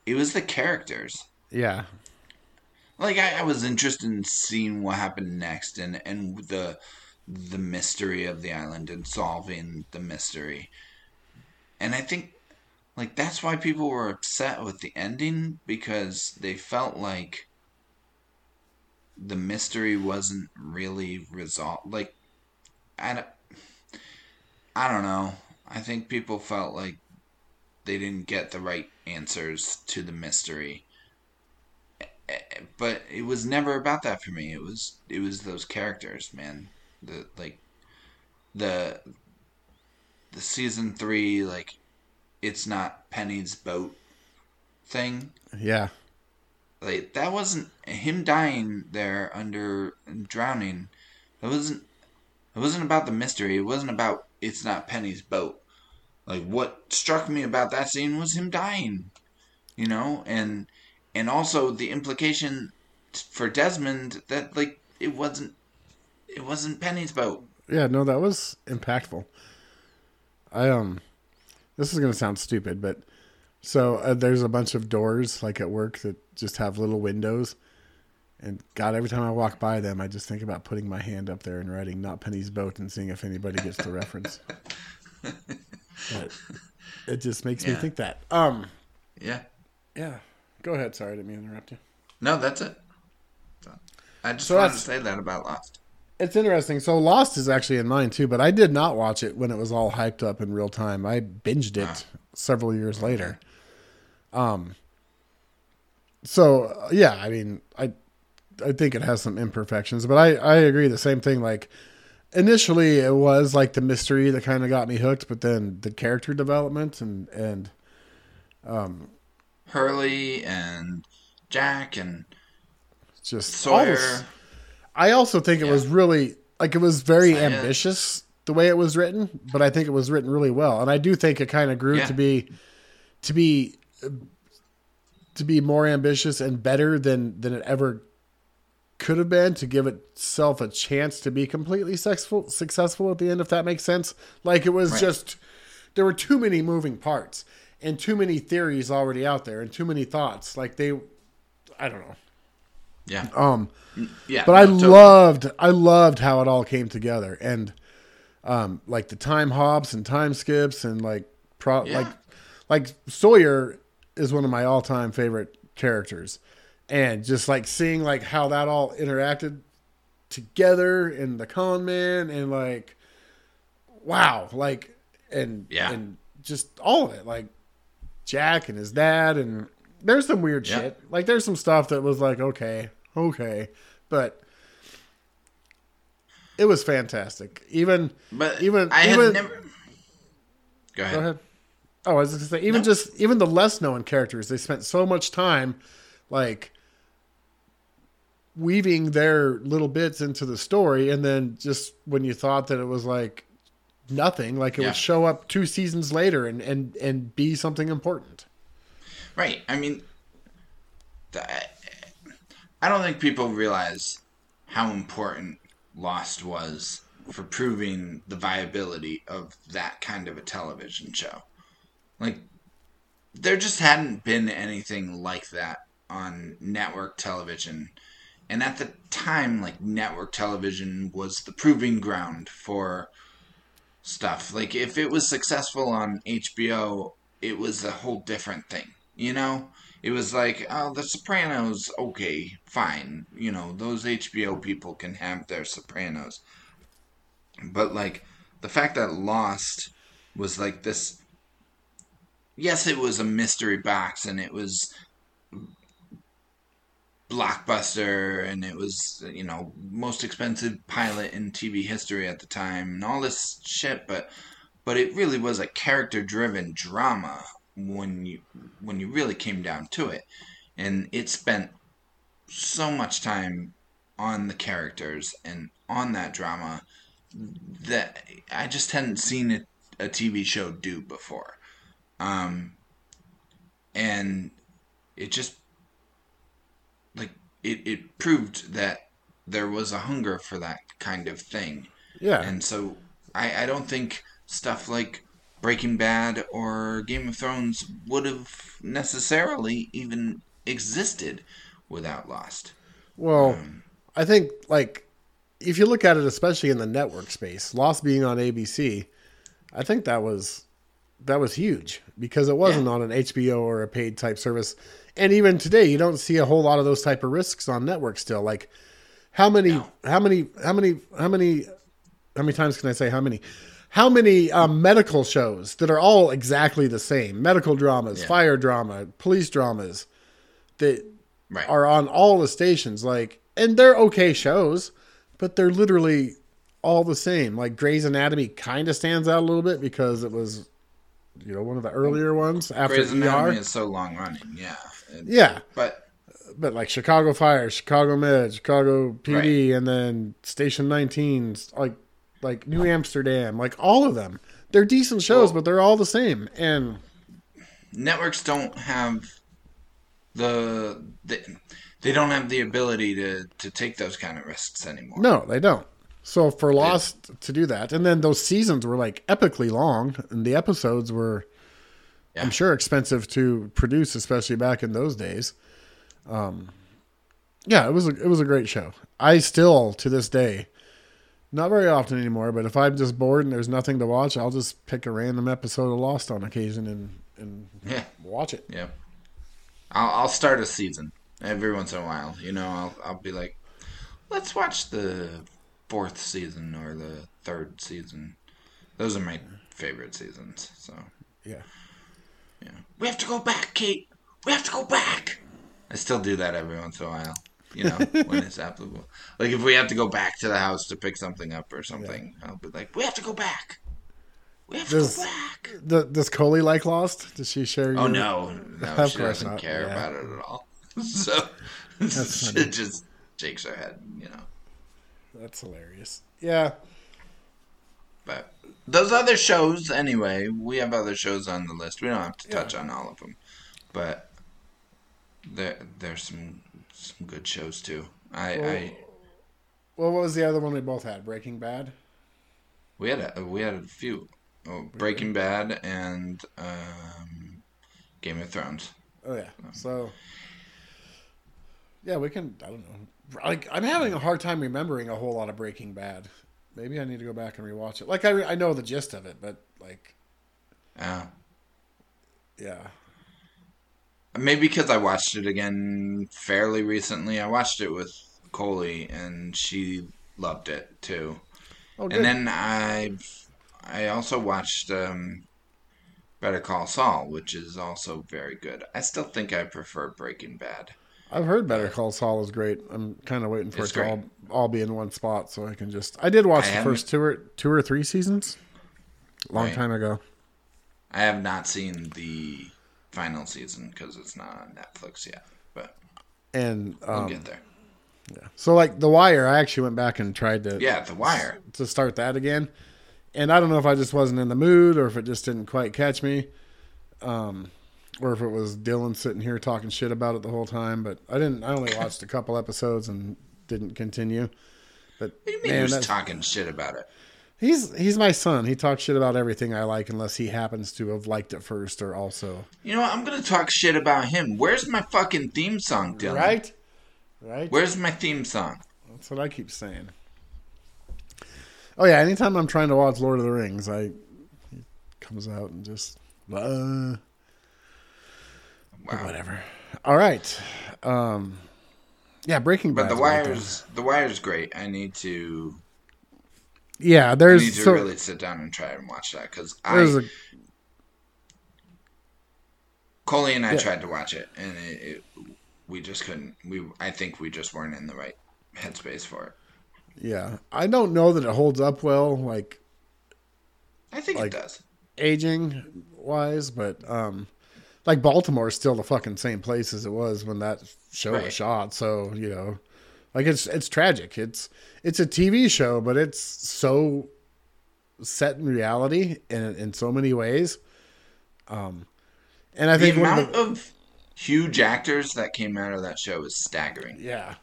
It was the characters. Yeah, like I, I was interested in seeing what happened next and and the the mystery of the island and solving the mystery and i think like that's why people were upset with the ending because they felt like the mystery wasn't really resolved like i don't, I don't know i think people felt like they didn't get the right answers to the mystery eh, eh, but it was never about that for me. It was it was those characters, man. The like the the season three like it's not Penny's boat thing. Yeah. Like that wasn't him dying there under drowning. It wasn't. It wasn't about the mystery. It wasn't about it's not Penny's boat. Like what struck me about that scene was him dying. You know, and and also the implication for Desmond that like it wasn't it wasn't Penny's boat. Yeah, no, that was impactful. I um, this is gonna sound stupid, but so uh, there's a bunch of doors like at work that just have little windows, and God, every time I walk by them, I just think about putting my hand up there and writing "Not Penny's Boat" and seeing if anybody gets the reference. But it just makes me think that. Um, Yeah. yeah. Go ahead. Sorry, I didn't mean to interrupt you. No, that's it. I just So wanted to say that about Lost. It's interesting. So Lost is actually in mine too, but I did not watch it when it was all hyped up in real time. I binged it several years later. Um. So uh, yeah, I mean, I I think it has some imperfections, but I I agree. The same thing. Like initially, it was like the mystery that kind of got me hooked, but then the character development and and um, Hurley and Jack and just all Sawyer. this- I also think it was really like it was very Sayid. ambitious the way it was written, but I think it was written really well, and I do think it kind of grew Yeah. to be to be to be more ambitious and better than than it ever could have been to give itself a chance to be completely successful successful at the end if that makes sense like it was Right. just there were too many moving parts and too many theories already out there and too many thoughts like they i don't know Yeah. um Yeah. but I totally. loved I loved how it all came together and um like the time hops and time skips and like pro Yeah. like like Sawyer is one of my all-time favorite characters and just like seeing like how that all interacted together in the con man and like wow like and Yeah. and just all of it like Jack and his dad and there's some weird Yeah. shit like there's some stuff that was like okay okay but it was fantastic even But even I even had never. Go ahead. Go ahead. Oh, I was gonna say, even No. just even the less known characters, they spent so much time, like weaving their little bits into the story, and then just when you thought that it was like nothing, like it Yeah. would show up two seasons later and and and be something important. Right. I mean, I don't think people realize how important Lost was for proving the viability of that kind of a television show. Like, there just hadn't been anything like that on network television. And at the time, like, network television was the proving ground for stuff. Like, if it was successful on HBO, it was a whole different thing. You know? It was like, oh, The Sopranos, okay, fine. You know, those HBO people can have their Sopranos. But, like, the fact that Lost was like this. Yes, it was a mystery box and it was blockbuster and it was, you know, most expensive pilot in TV history at the time and all this shit, but but it really was a character driven drama when you when you really came down to it. And it spent so much time on the characters and on that drama that I just hadn't seen it, a TV show do before um and it just like it, it proved that there was a hunger for that kind of thing Yeah, and so I, I don't think stuff like Breaking Bad or Game of Thrones would have necessarily even existed without Lost. well, I think like if you look at it, especially in the network space, Lost being on ABC, I think that was that was huge because it wasn't on an HBO or a paid type service. And even today, you don't see a whole lot of those type of risks on networks still. Like how many, No. how many, how many, how many, how many times can I say how many? How many um, medical shows that are all exactly the same? Medical dramas, Yeah. fire drama, police dramas that Right. are on all the stations. Like, and they're okay shows, but they're literally all the same. Like Grey's Anatomy kind of stands out a little bit because it was, you know, one of the earlier ones after Grey's Anatomy ER. is so long running. Yeah. It- Yeah, But but like Chicago Fire, Chicago Med, Chicago PD, and then Station 19, like like New Amsterdam, like all of them. They're decent shows, Well- but they're all the same. And networks don't have the, the they don't have the ability to to take those kind of risks anymore. no, they don't. So for Lost to do that, and then those seasons were like epically long, and the episodes were, Yeah. I'm sure, expensive to produce, especially back in those days. Um, yeah, it was a, it was a great show. I still to this day, not very often anymore, but if I'm just bored and there's nothing to watch, I'll just pick a random episode of Lost on occasion and and Yeah. watch it. Yeah. I'll I'll start a season every once in a while. You know, I'll I'll be like, let's watch the fourth season or the third season. Those are my favorite seasons. So Yeah. yeah, we have to go back, Kate. We have to go back. I still do that every once in a while. You know, when it's applicable. Like if we have to go back to the house to pick something up or something, I'll be like, we have to go back. We have to go back. The, does Coley like Lost? Does she share? Oh no, no, Of she doesn't not, care yeah. about it at all. So That's funny. she just shakes her head, you know. That's hilarious. Yeah. But those other shows, anyway, we have other shows on the list. We don't have to touch on all of them, but there there's some some good shows too. I, I Well, what was the other one we both had? Breaking Bad. we had a we had a few. Oh, Breaking Bad and um, Game of Thrones. Oh yeah. So yeah, we can. I don't know. Like I'm having a hard time remembering a whole lot of Breaking Bad. Maybe I need to go back and rewatch it. Like I, I know the gist of it, but like, Uh, yeah, Maybe because I watched it again fairly recently. I watched it with Coley, and she loved it too. oh. And then I, I also watched um, Better Call Saul, which is also very good. I still think I prefer Breaking Bad. I've heard Better Call Saul is great. I'm kind of waiting for It's it to all, great. all be in one spot so I can just. I did watch I the first two or two or three seasons, a long Right. time ago. I have not seen the final season because it's not on Netflix yet, but And we'll um, get there. Yeah. So, like The Wire, I actually went back and tried to Yeah, The Wire. to start that again. And I don't know if I just wasn't in the mood or if it just didn't quite catch me. Um, or if it was Dylan sitting here talking shit about it the whole time, but I didn't. I only watched a couple episodes and didn't continue. But What do you mean man, he was talking shit about it? he's he's my son. He talks shit about everything I like, unless he happens to have liked it first or also You know what? I'm gonna talk shit about him. Where's my fucking theme song, Dylan? right, right. Where's my theme song? That's what I keep saying. Oh yeah, anytime I'm trying to watch Lord of the Rings, I he comes out and just uh, Wow. whatever. All right. Um yeah, Breaking Bad. But the wire's the wire's great. I need to Yeah, I need there's to so really sit down and try and watch that because there's I a Coley and I Yeah. tried to watch it and it, it we just couldn't. We I think we just weren't in the right headspace for it. yeah. I don't know that it holds up well like I think Like- it does. aging wise, but um like Baltimore is still the fucking same place as it was when that show Right. was shot. So, you know, like it's it's tragic. It's it's a TV show, but it's so set in reality in in so many ways. Um and I The think amount the, of huge actors that came out of that show is staggering. Yeah.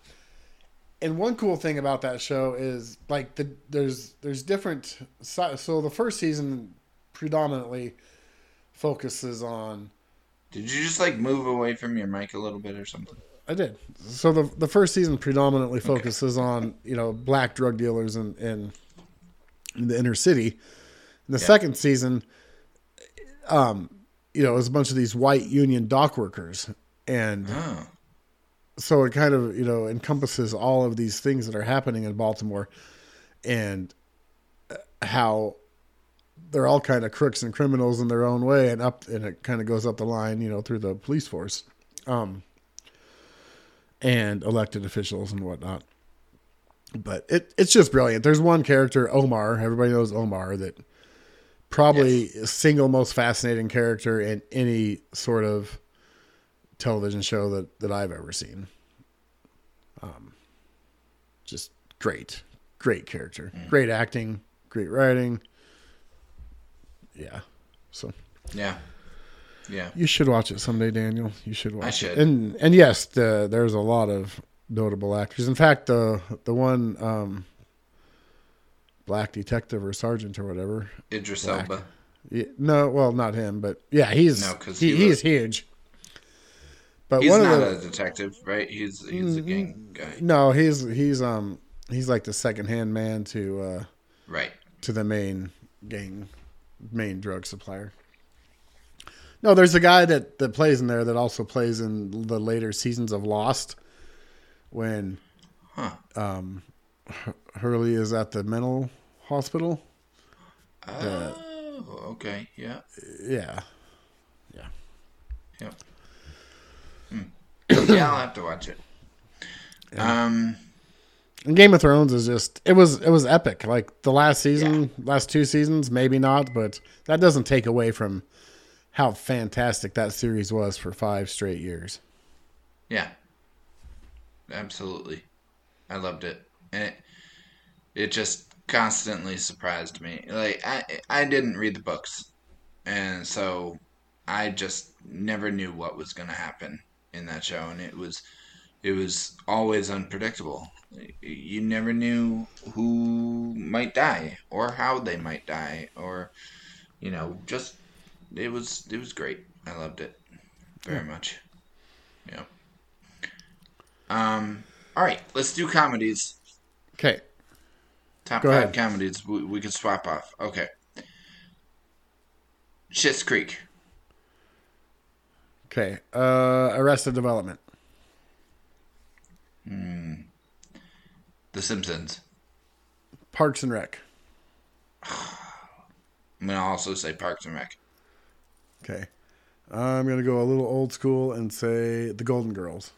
And one cool thing about that show is like the there's there's different so the first season predominantly focuses on Did you just like move away from your mic a little bit or something? I did. So the the first season predominantly focuses on you know black drug dealers in in, in the inner city. And the Yeah. second season, um, you know, is a bunch of these white union dock workers, and Oh, so it kind of you know encompasses all of these things that are happening in Baltimore, and uh, how they're all kind of crooks and criminals in their own way, and up and it kind of goes up the line, you know, through the police force. Um, and elected officials and whatnot. But it it's just brilliant. There's one character, Omar. Everybody knows Omar. That probably single most fascinating character in any sort of television show that that I've ever seen. Um, just great, great character, Mm. great acting, great writing. Yeah, so Yeah. Yeah. you should watch it someday, Daniel. You should watch I should. it. And and yes, the, there's a lot of notable actors. In fact, the the one um, black detective or sergeant or whatever. Idris Black. Elba. Yeah, no, well, not him, but yeah, he's No, he, he he's huge. But He's one not of the a detective, right? He's he's a gang guy. no, he's he's um he's like the second hand man to uh Right. to the main gang main drug supplier. No, there's a guy that that plays in there that also plays in the later seasons of Lost when Huh. um Hurley is at the mental hospital. Oh, okay. Yeah. Yeah. Yep. Hmm. yeah, I'll have to watch it. Um. And Game of Thrones is just it was it was epic. Like the last season, last two seasons, maybe not, but that doesn't take away from how fantastic that series was for five straight years. Yeah. Absolutely. I loved it. And it it just constantly surprised me. Like I I didn't read the books. And so I just never knew what was going to happen in that show and it was it was always unpredictable. You never knew who might die or how they might die or you know, just it was it was great. I loved it very much. Yeah. Um. All right, let's do comedies. Okay. Top Go five ahead. comedies we, we could swap off. Okay. Schitt's Creek. Okay. Uh Arrested Development. The Simpsons. Parks and Rec. I'm gonna also say Parks and Rec. Okay. I'm gonna go a little old school and say the Golden Girls.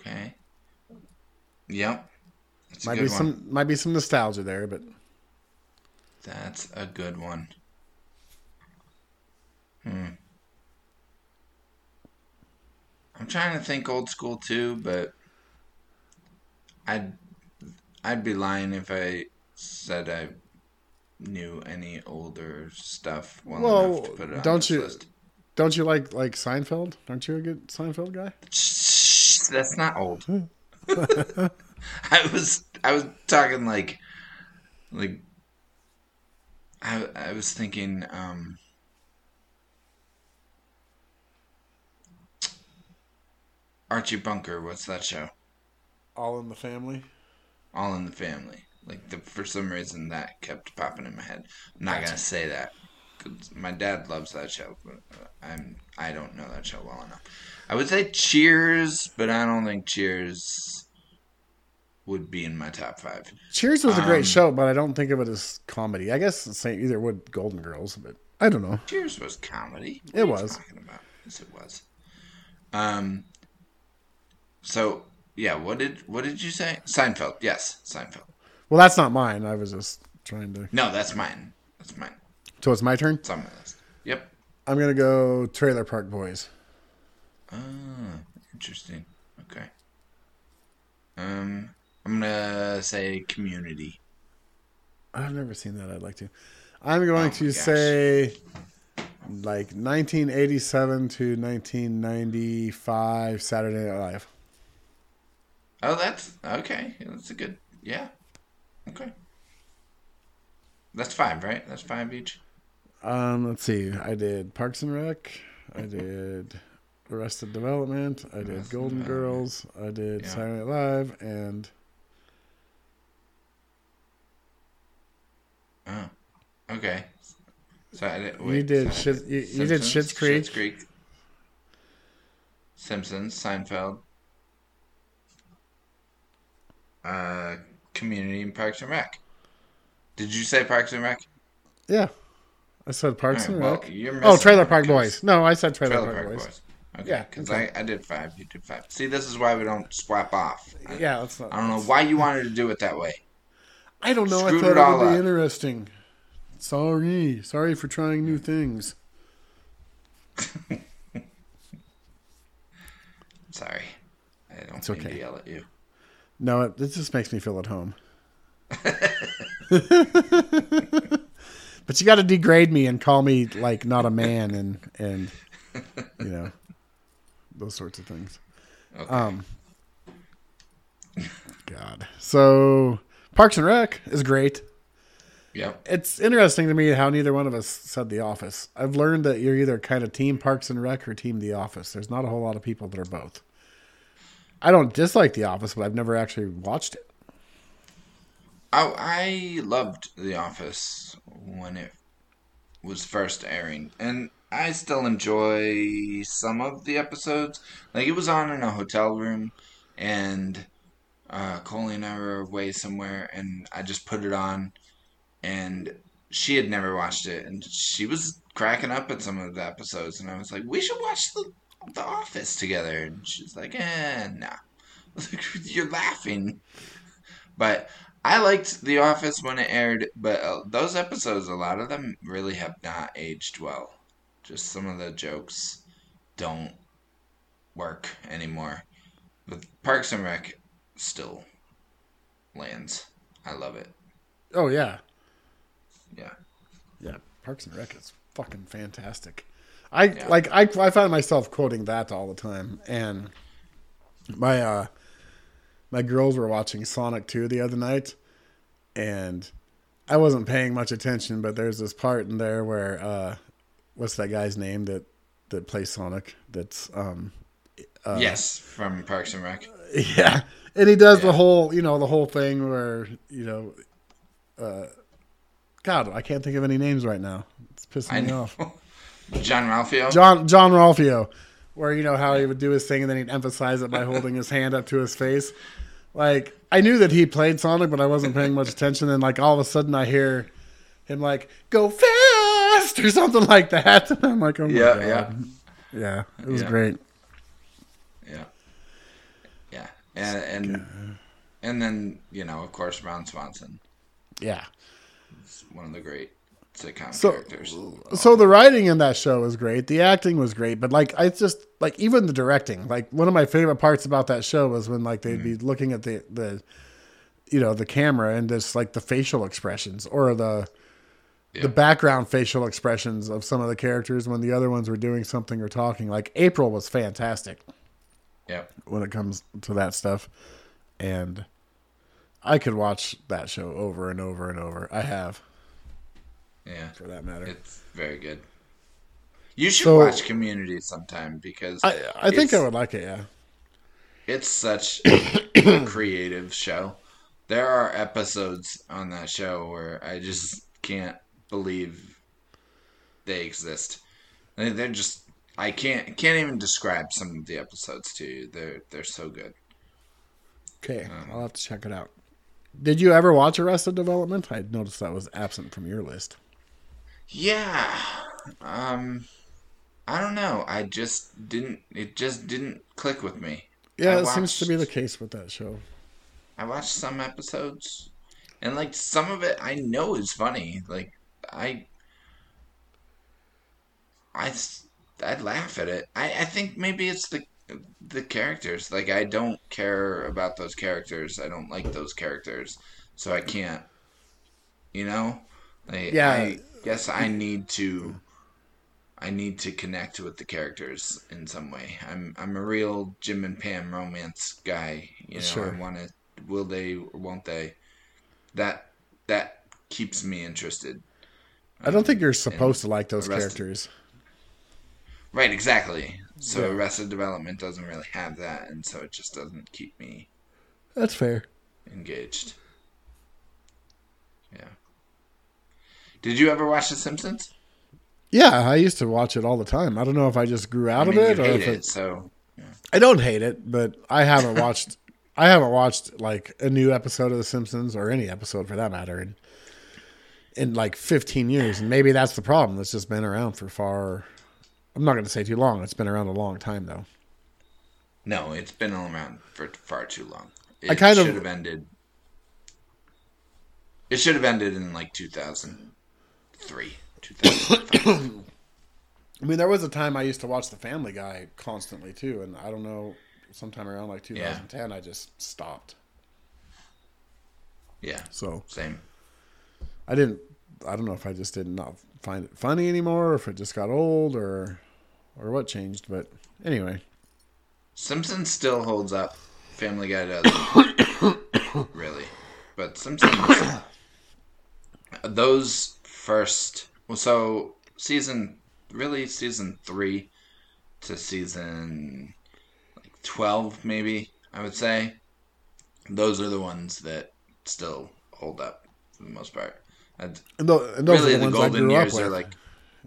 Okay. Yep. That's Might be one. some might be some nostalgia there, but That's a good one. Hmm. I'm trying to think old school too, but I'd I'd be lying if I said I knew any older stuff well, Well, enough to put it don't you- list. don't you like like Seinfeld? Aren't you a good Seinfeld guy? Shh, that's not old. I was I was talking like like I I was thinking um Archie Bunker, what's that show? All in the Family. All in the Family. Like the for some reason that kept popping in my head. I'm not gonna say that. my dad loves that show, but I'm I don't know that show well enough. I would say Cheers, but I don't think Cheers would be in my top five. Cheers was a Um, great show, but I don't think of it as comedy. I guess the same either would Golden Girls, but I don't know. Cheers was comedy. What It are you was. Talking about? Yes, it was. Um. So yeah, what did what did you say? Seinfeld. Yes, Seinfeld. Well, that's not mine. I was just trying to. No, that's mine. That's mine. So it's my turn. It's on my list. Yep. I'm gonna go Trailer Park Boys. Ah, interesting. Okay. Um, I'm gonna say Community. I've never seen that. I'd like to. I'm going Oh to gosh. say like 1987 to 1995 Saturday Night Live. Oh, that's okay. That's a good. Yeah. Okay. That's five, right? That's five each. Um, let's see. I did Parks and Rec. I did Arrested Development. I did Arrested Golden Girls. I did Yeah. Night Live, and Oh, okay. So I did, You did so I Schitt- you- you did Schitt's Creek. Schitt's Creek. Simpsons, Seinfeld, uh, Community, and Parks and Rec. Did you say Parks and Rec? yeah, I said Parks All and right, well, Rec. oh, Trailer Park Boys. No, I said Trailer, Trailer Park, Park Boys. Boys. Okay. Yeah, Because okay. I, I did five. You did five. See, this is why we don't swap off. I, Yeah, that's not. I don't know why you wanted to do it that way. I don't know. I thought it it, would be up. interesting. Sorry, sorry for trying new things. Sorry. I don't It's mean okay. to yell at you. No, it, it just makes me feel at home. but you got to degrade me and call me like not a man and and you know those sorts of things. Okay. Um, God. So Parks and Rec is great. Yeah. It's interesting to me how neither one of us said The Office. I've learned that you're either kind of team Parks and Rec or team The Office. There's not a whole lot of people that are both. I don't dislike The Office, but I've never actually watched it. Oh, I loved The Office when it was first airing, and I still enjoy some of the episodes. Like it was on in a hotel room, and uh, Coley and I were away somewhere, and I just put it on, and she had never watched it, and she was cracking up at some of the episodes, and I was like, "We should watch the The Office together," and she's like, "Eh, nah." You're laughing, but I liked The Office when it aired, but uh, those episodes, a lot of them really have not aged well. Just some of the jokes don't work anymore. But Parks and Rec still lands. I love it. Oh yeah, Yeah. yeah. Parks and Rec is fucking fantastic. I Yeah. like I I find myself quoting that all the time, and my uh my girls were watching Sonic 2 the other night, and I wasn't paying much attention, but there's this part in there where uh what's that guy's name that that plays Sonic? That's um yes, from Parks and Rec. Yeah, and he does the whole, you know, the whole thing where you know, uh, God, I can't think of any names right now. It's pissing me off. Jean-Ralphio. John Jean-Ralphio, where you know how he would do his thing and then he'd emphasize it by holding his hand up to his face. Like I knew that he played Sonic, but I wasn't paying much attention. And like all of a sudden, I hear him like "Go fast" or something like that. And I'm like, oh my Yeah, god, yeah. yeah, it was Yeah. great. Yeah. Yeah. And and and then, you know, of course Ron Swanson. Yeah. is one of the great sitcom So- characters. So the writing in that show was great. The acting was great, but like I just like even the directing. Like one of my favorite parts about that show was when like they'd be mm. looking at the the you know the camera and just like the facial expressions or the Yeah. the background facial expressions of some of the characters when the other ones were doing something or talking. Like April was fantastic Yeah. when it comes to that stuff, and I could watch that show over and over and over. I have, Yeah. for that matter. It's very good. You should So- watch Community sometime because I I think I would like it. Yeah. It's such a creative show. There are episodes on that show where I just can't believe they exist. They- They're just I can't can't even describe some of the episodes to you. They're they're so good. Okay, um, I'll have to check it out. Did you ever watch Arrested Development? I noticed that was absent from your list. Yeah. Um I don't know. I just didn't it just didn't click with me. Yeah, I it seems to be the case with that show. I watched some episodes, and like some of it, I know is funny. Like I, I, I laugh at it. I, I think maybe it's the the characters. Like I don't care about those characters. I don't like those characters, so I can't. You know, like, Yeah. I guess I need to. I need to connect with the characters in some way. I'm I'm a real Jim and Pam romance guy. You know, Sure. I want to. Will they or won't they? That that keeps me interested. I don't think you're um, supposed to like those Arrested- characters. Right, exactly. So Yeah. Arrested Development doesn't really have that, and so it just doesn't keep me That's fair. engaged. Did you ever watch The Simpsons? Yeah, I used to watch it all the time. I don't know if I just grew out I mean, of it or hate if it, it, so I don't hate it, but I haven't watched. I haven't watched like a new episode of The Simpsons or any episode for that matter in in like 15 years, and maybe that's the problem. It's just been around for far I'm not going to say too long. It's been around a long time though. No, it's been around for far too long. It I kind of- should have ended. It should have ended in like 2003, 2005. I mean, there was a time I used to watch The Family Guy constantly too, and I don't know, sometime around like 2010, I just stopped. yeah, So same. I didn't. I don't know if I just did not find it funny anymore, or if it just got old, or or what changed. But anyway, Simpsons still holds up. Family Guy doesn't. really. But Simpsons. those first. Well, so season. Really, season three to season like 12, maybe, I would say. Those are the ones that still hold up for the most part. And and, th- and those really, are the, the golden years are like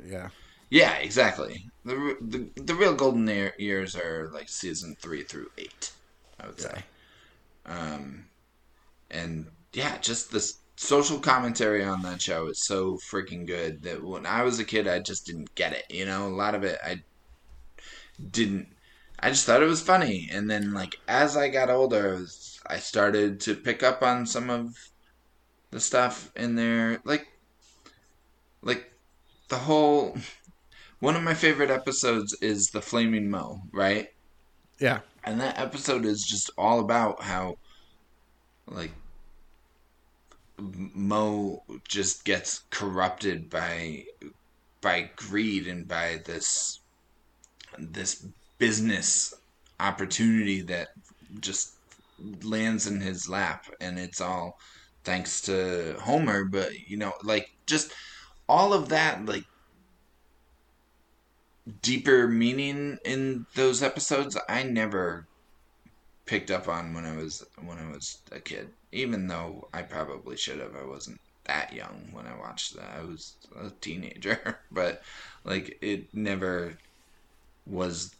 yeah, yeah, exactly. The the, the real golden years are like season three through eight, I would say. Um, and yeah, just this social commentary on that show is so freaking good that when I was a kid, I just didn't get it. You know, a lot of it I didn't. I just thought it was funny, and then like as I got older, I was- I started to pick up on some of the stuff in there, like like the whole one of my favorite episodes is the Flaming Moe right yeah, and that episode is just all about how like Moe just gets corrupted by by greed and by this this business opportunity that just lands in his lap and it's all thanks to homer but you know like just all of that like deeper meaning in those episodes I never picked up on when I was when I was a kid. Even though I probably should have. I wasn't that young when I watched that. I was a teenager, but like it never was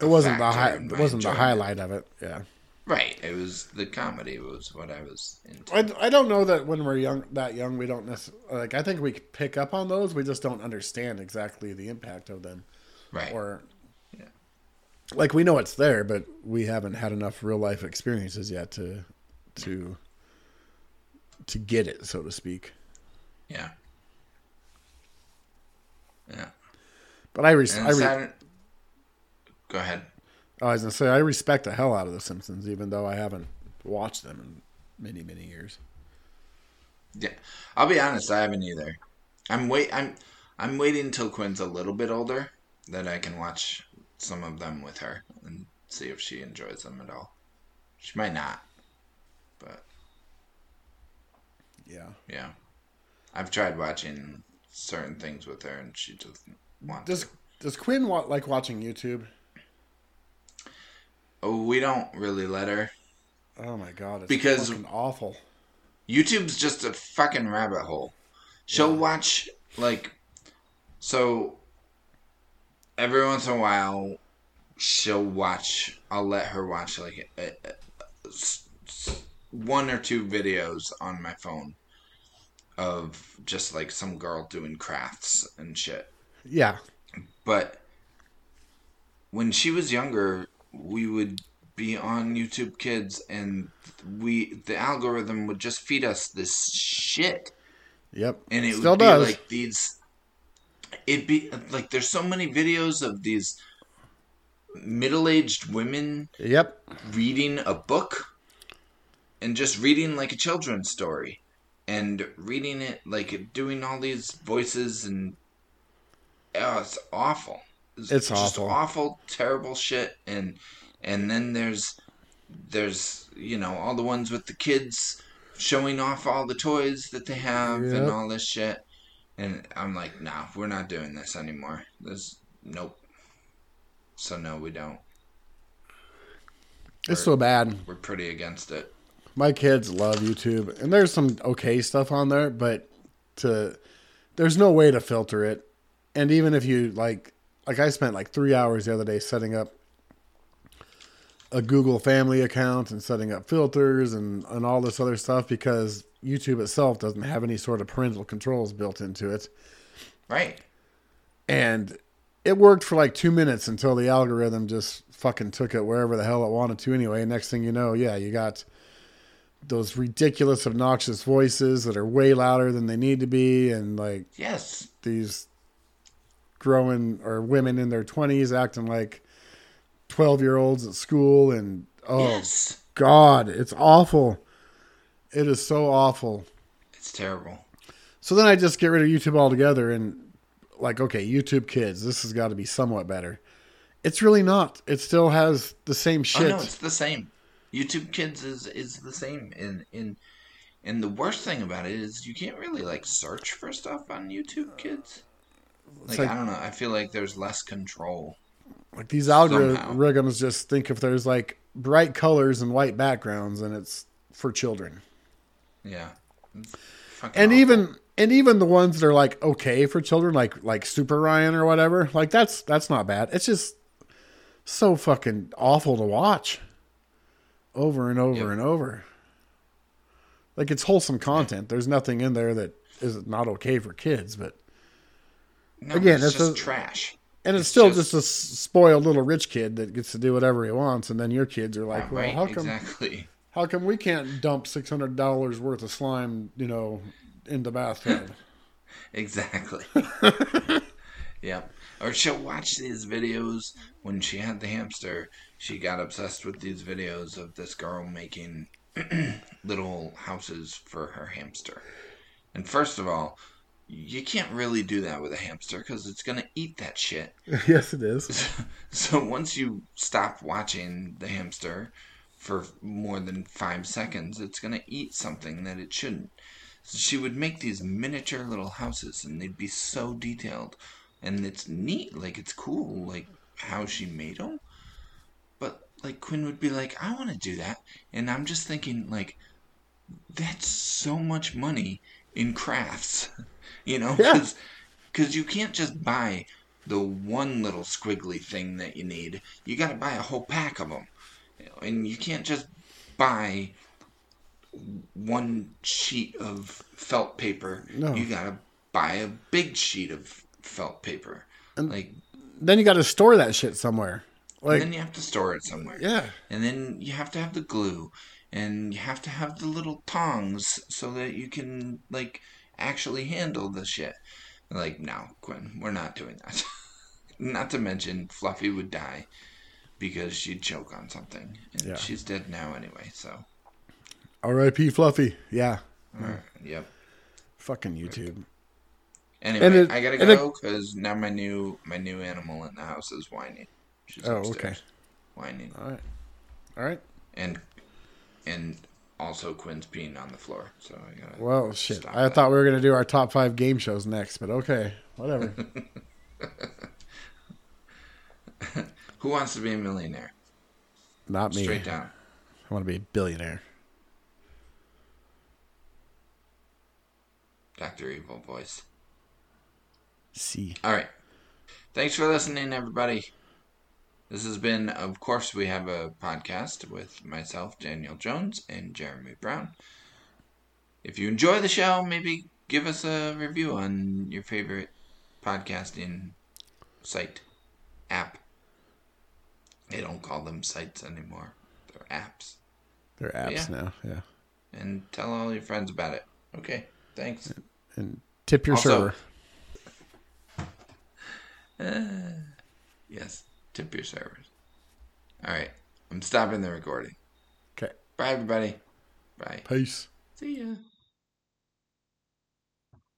it wasn't the high. It wasn't the highlight of it. Yeah, right. It was the comedy was what I was into. I, I don't know that when we're young, that young, we don't necessarily like. I think we pick up on those. We just don't understand exactly the impact of them, Right. or. Like we know it's there, but we haven't had enough real life experiences yet to to to get it, so to speak. yeah. Yeah. But I, res- I, re- Saturn- Go ahead. Oh, I was gonna say I respect the hell out of the Simpsons, even though I haven't watched them in many many years. Yeah, I'll be honest. I haven't either. I'm wait. I'm I'm waiting until Quinn's a little bit older that I can watch some of them with her and see if she enjoys them at all. She might not, but Yeah. yeah, I've tried watching certain things with her and she doesn't want Does to. does Quinn wa- like watching YouTube? Oh, we don't really let her. Oh my god, it's Because- fucking awful. YouTube's just a fucking rabbit hole. She'll watch like so every once in a while she'll watch I'll let her watch like a, a- a- s- s- one or two videos on my phone of just like some girl doing crafts and shit. Yeah, But when she was younger, we would be on YouTube Kids and we the algorithm would just feed us this shit yep, and it still would does. be like these it'd be like there's so many videos of these middle-aged women yep, reading a book and just reading like a children's story and reading it like doing all these voices and oh it's awful. It's just awful. awful terrible shit. And and then there's there's you know all the ones with the kids showing off all the toys that they have and all this shit and i'm like nah we're not doing this anymore there's nope so no we don't it's so bad. we're pretty against it My kids love YouTube, and there's some okay stuff on there, but to there's no way to filter it. And even if you like, like I spent like three hours the other day setting up a Google Family account and setting up filters and and all this other stuff because YouTube itself doesn't have any sort of parental controls built into it. right and it worked for like two minutes until the algorithm just fucking took it wherever the hell it wanted to anyway. Next thing you know, yeah, you got those ridiculous, obnoxious voices that are way louder than they need to be, and like Yes. these growing or women in their 20s acting like 12 year olds at school and oh Yes. god it's awful it is so awful It's terrible. so then i just get rid of youtube altogether and like okay youtube kids this has got to be somewhat better it's really not it still has the same shit. Oh no, it's the same. YouTube Kids is is the same. In in and the worst thing about it is you can't really like search for stuff on YouTube Kids. Like, like- I don't know. I feel like there's less control. like these algorithms just think if there's like bright colors and white backgrounds and it's for children Yeah. And awful. even and even the ones that are like okay for children like like super ryan or whatever like that's that's not bad it's just so fucking awful to watch over and over Yep. and over like it's wholesome content there's nothing in there that is not okay for kids but no, again, it's it's just a- trash. and it's, It's still just- just, a spoiled little rich kid that gets to do whatever he wants and then your kids are like well right? how come exactly. How come we can't dump $600 worth of slime you know in the bathtub Exactly. yep. Or she'll watch these videos when she had the hamster. She got obsessed with these videos of this girl making little houses for her hamster. And first of all, you can't really do that with a hamster because it's going to eat that shit. yes it is So once you stop watching the hamster for more than five seconds, it's going to eat something that it shouldn't. So she would make these miniature little houses, and they'd be so detailed, and it's neat, like it's cool, like how she made them. But like Quinn would be like, "I want to do that," and I'm just thinking like, that's so much money in crafts, you know? Yeah. Because you can't just buy the one little squiggly thing that you need. You got to buy a whole pack of them, and you can't just buy one sheet of felt paper. No. You got to buy a big sheet of felt paper. And like, then you got to store that shit somewhere like and then you have to store it somewhere. yeah And then you have to have the glue, and you have to have the little tongs so that you can like actually handle the shit. Like, no, Quinn, we're not doing that. not to mention, Fluffy would die because she'd choke on something, and Yeah. she's dead now anyway. So, R.I.P. Fluffy. Yeah. alright, yep. Fucking YouTube. Anyway, it- I gotta go because now my new my new animal in the house is whining. She's Oh, upstairs, okay. whining, All right. All right. and and also Quinn's peeing on the floor. So I gotta. Well, shit. I that. thought we were gonna do our top five game shows next, but okay, whatever. Who wants to be a millionaire? Not me. Straight down. I want to be a billionaire. Dr. Evil voice. See. All right. Thanks for listening, everybody. This has been, of course, we have a podcast with myself, Daniel Jones, and Jeremy Brown. If you enjoy the show, maybe give us a review on your favorite podcasting site, app. They don't call them sites anymore, they're apps. They're apps Yeah. now. Yeah. And tell all your friends about it. Okay, thanks. And tip your Also- server. Yes, tip your servers. All right, I'm stopping the recording. Okay. Bye, everybody. Bye. Peace. See ya.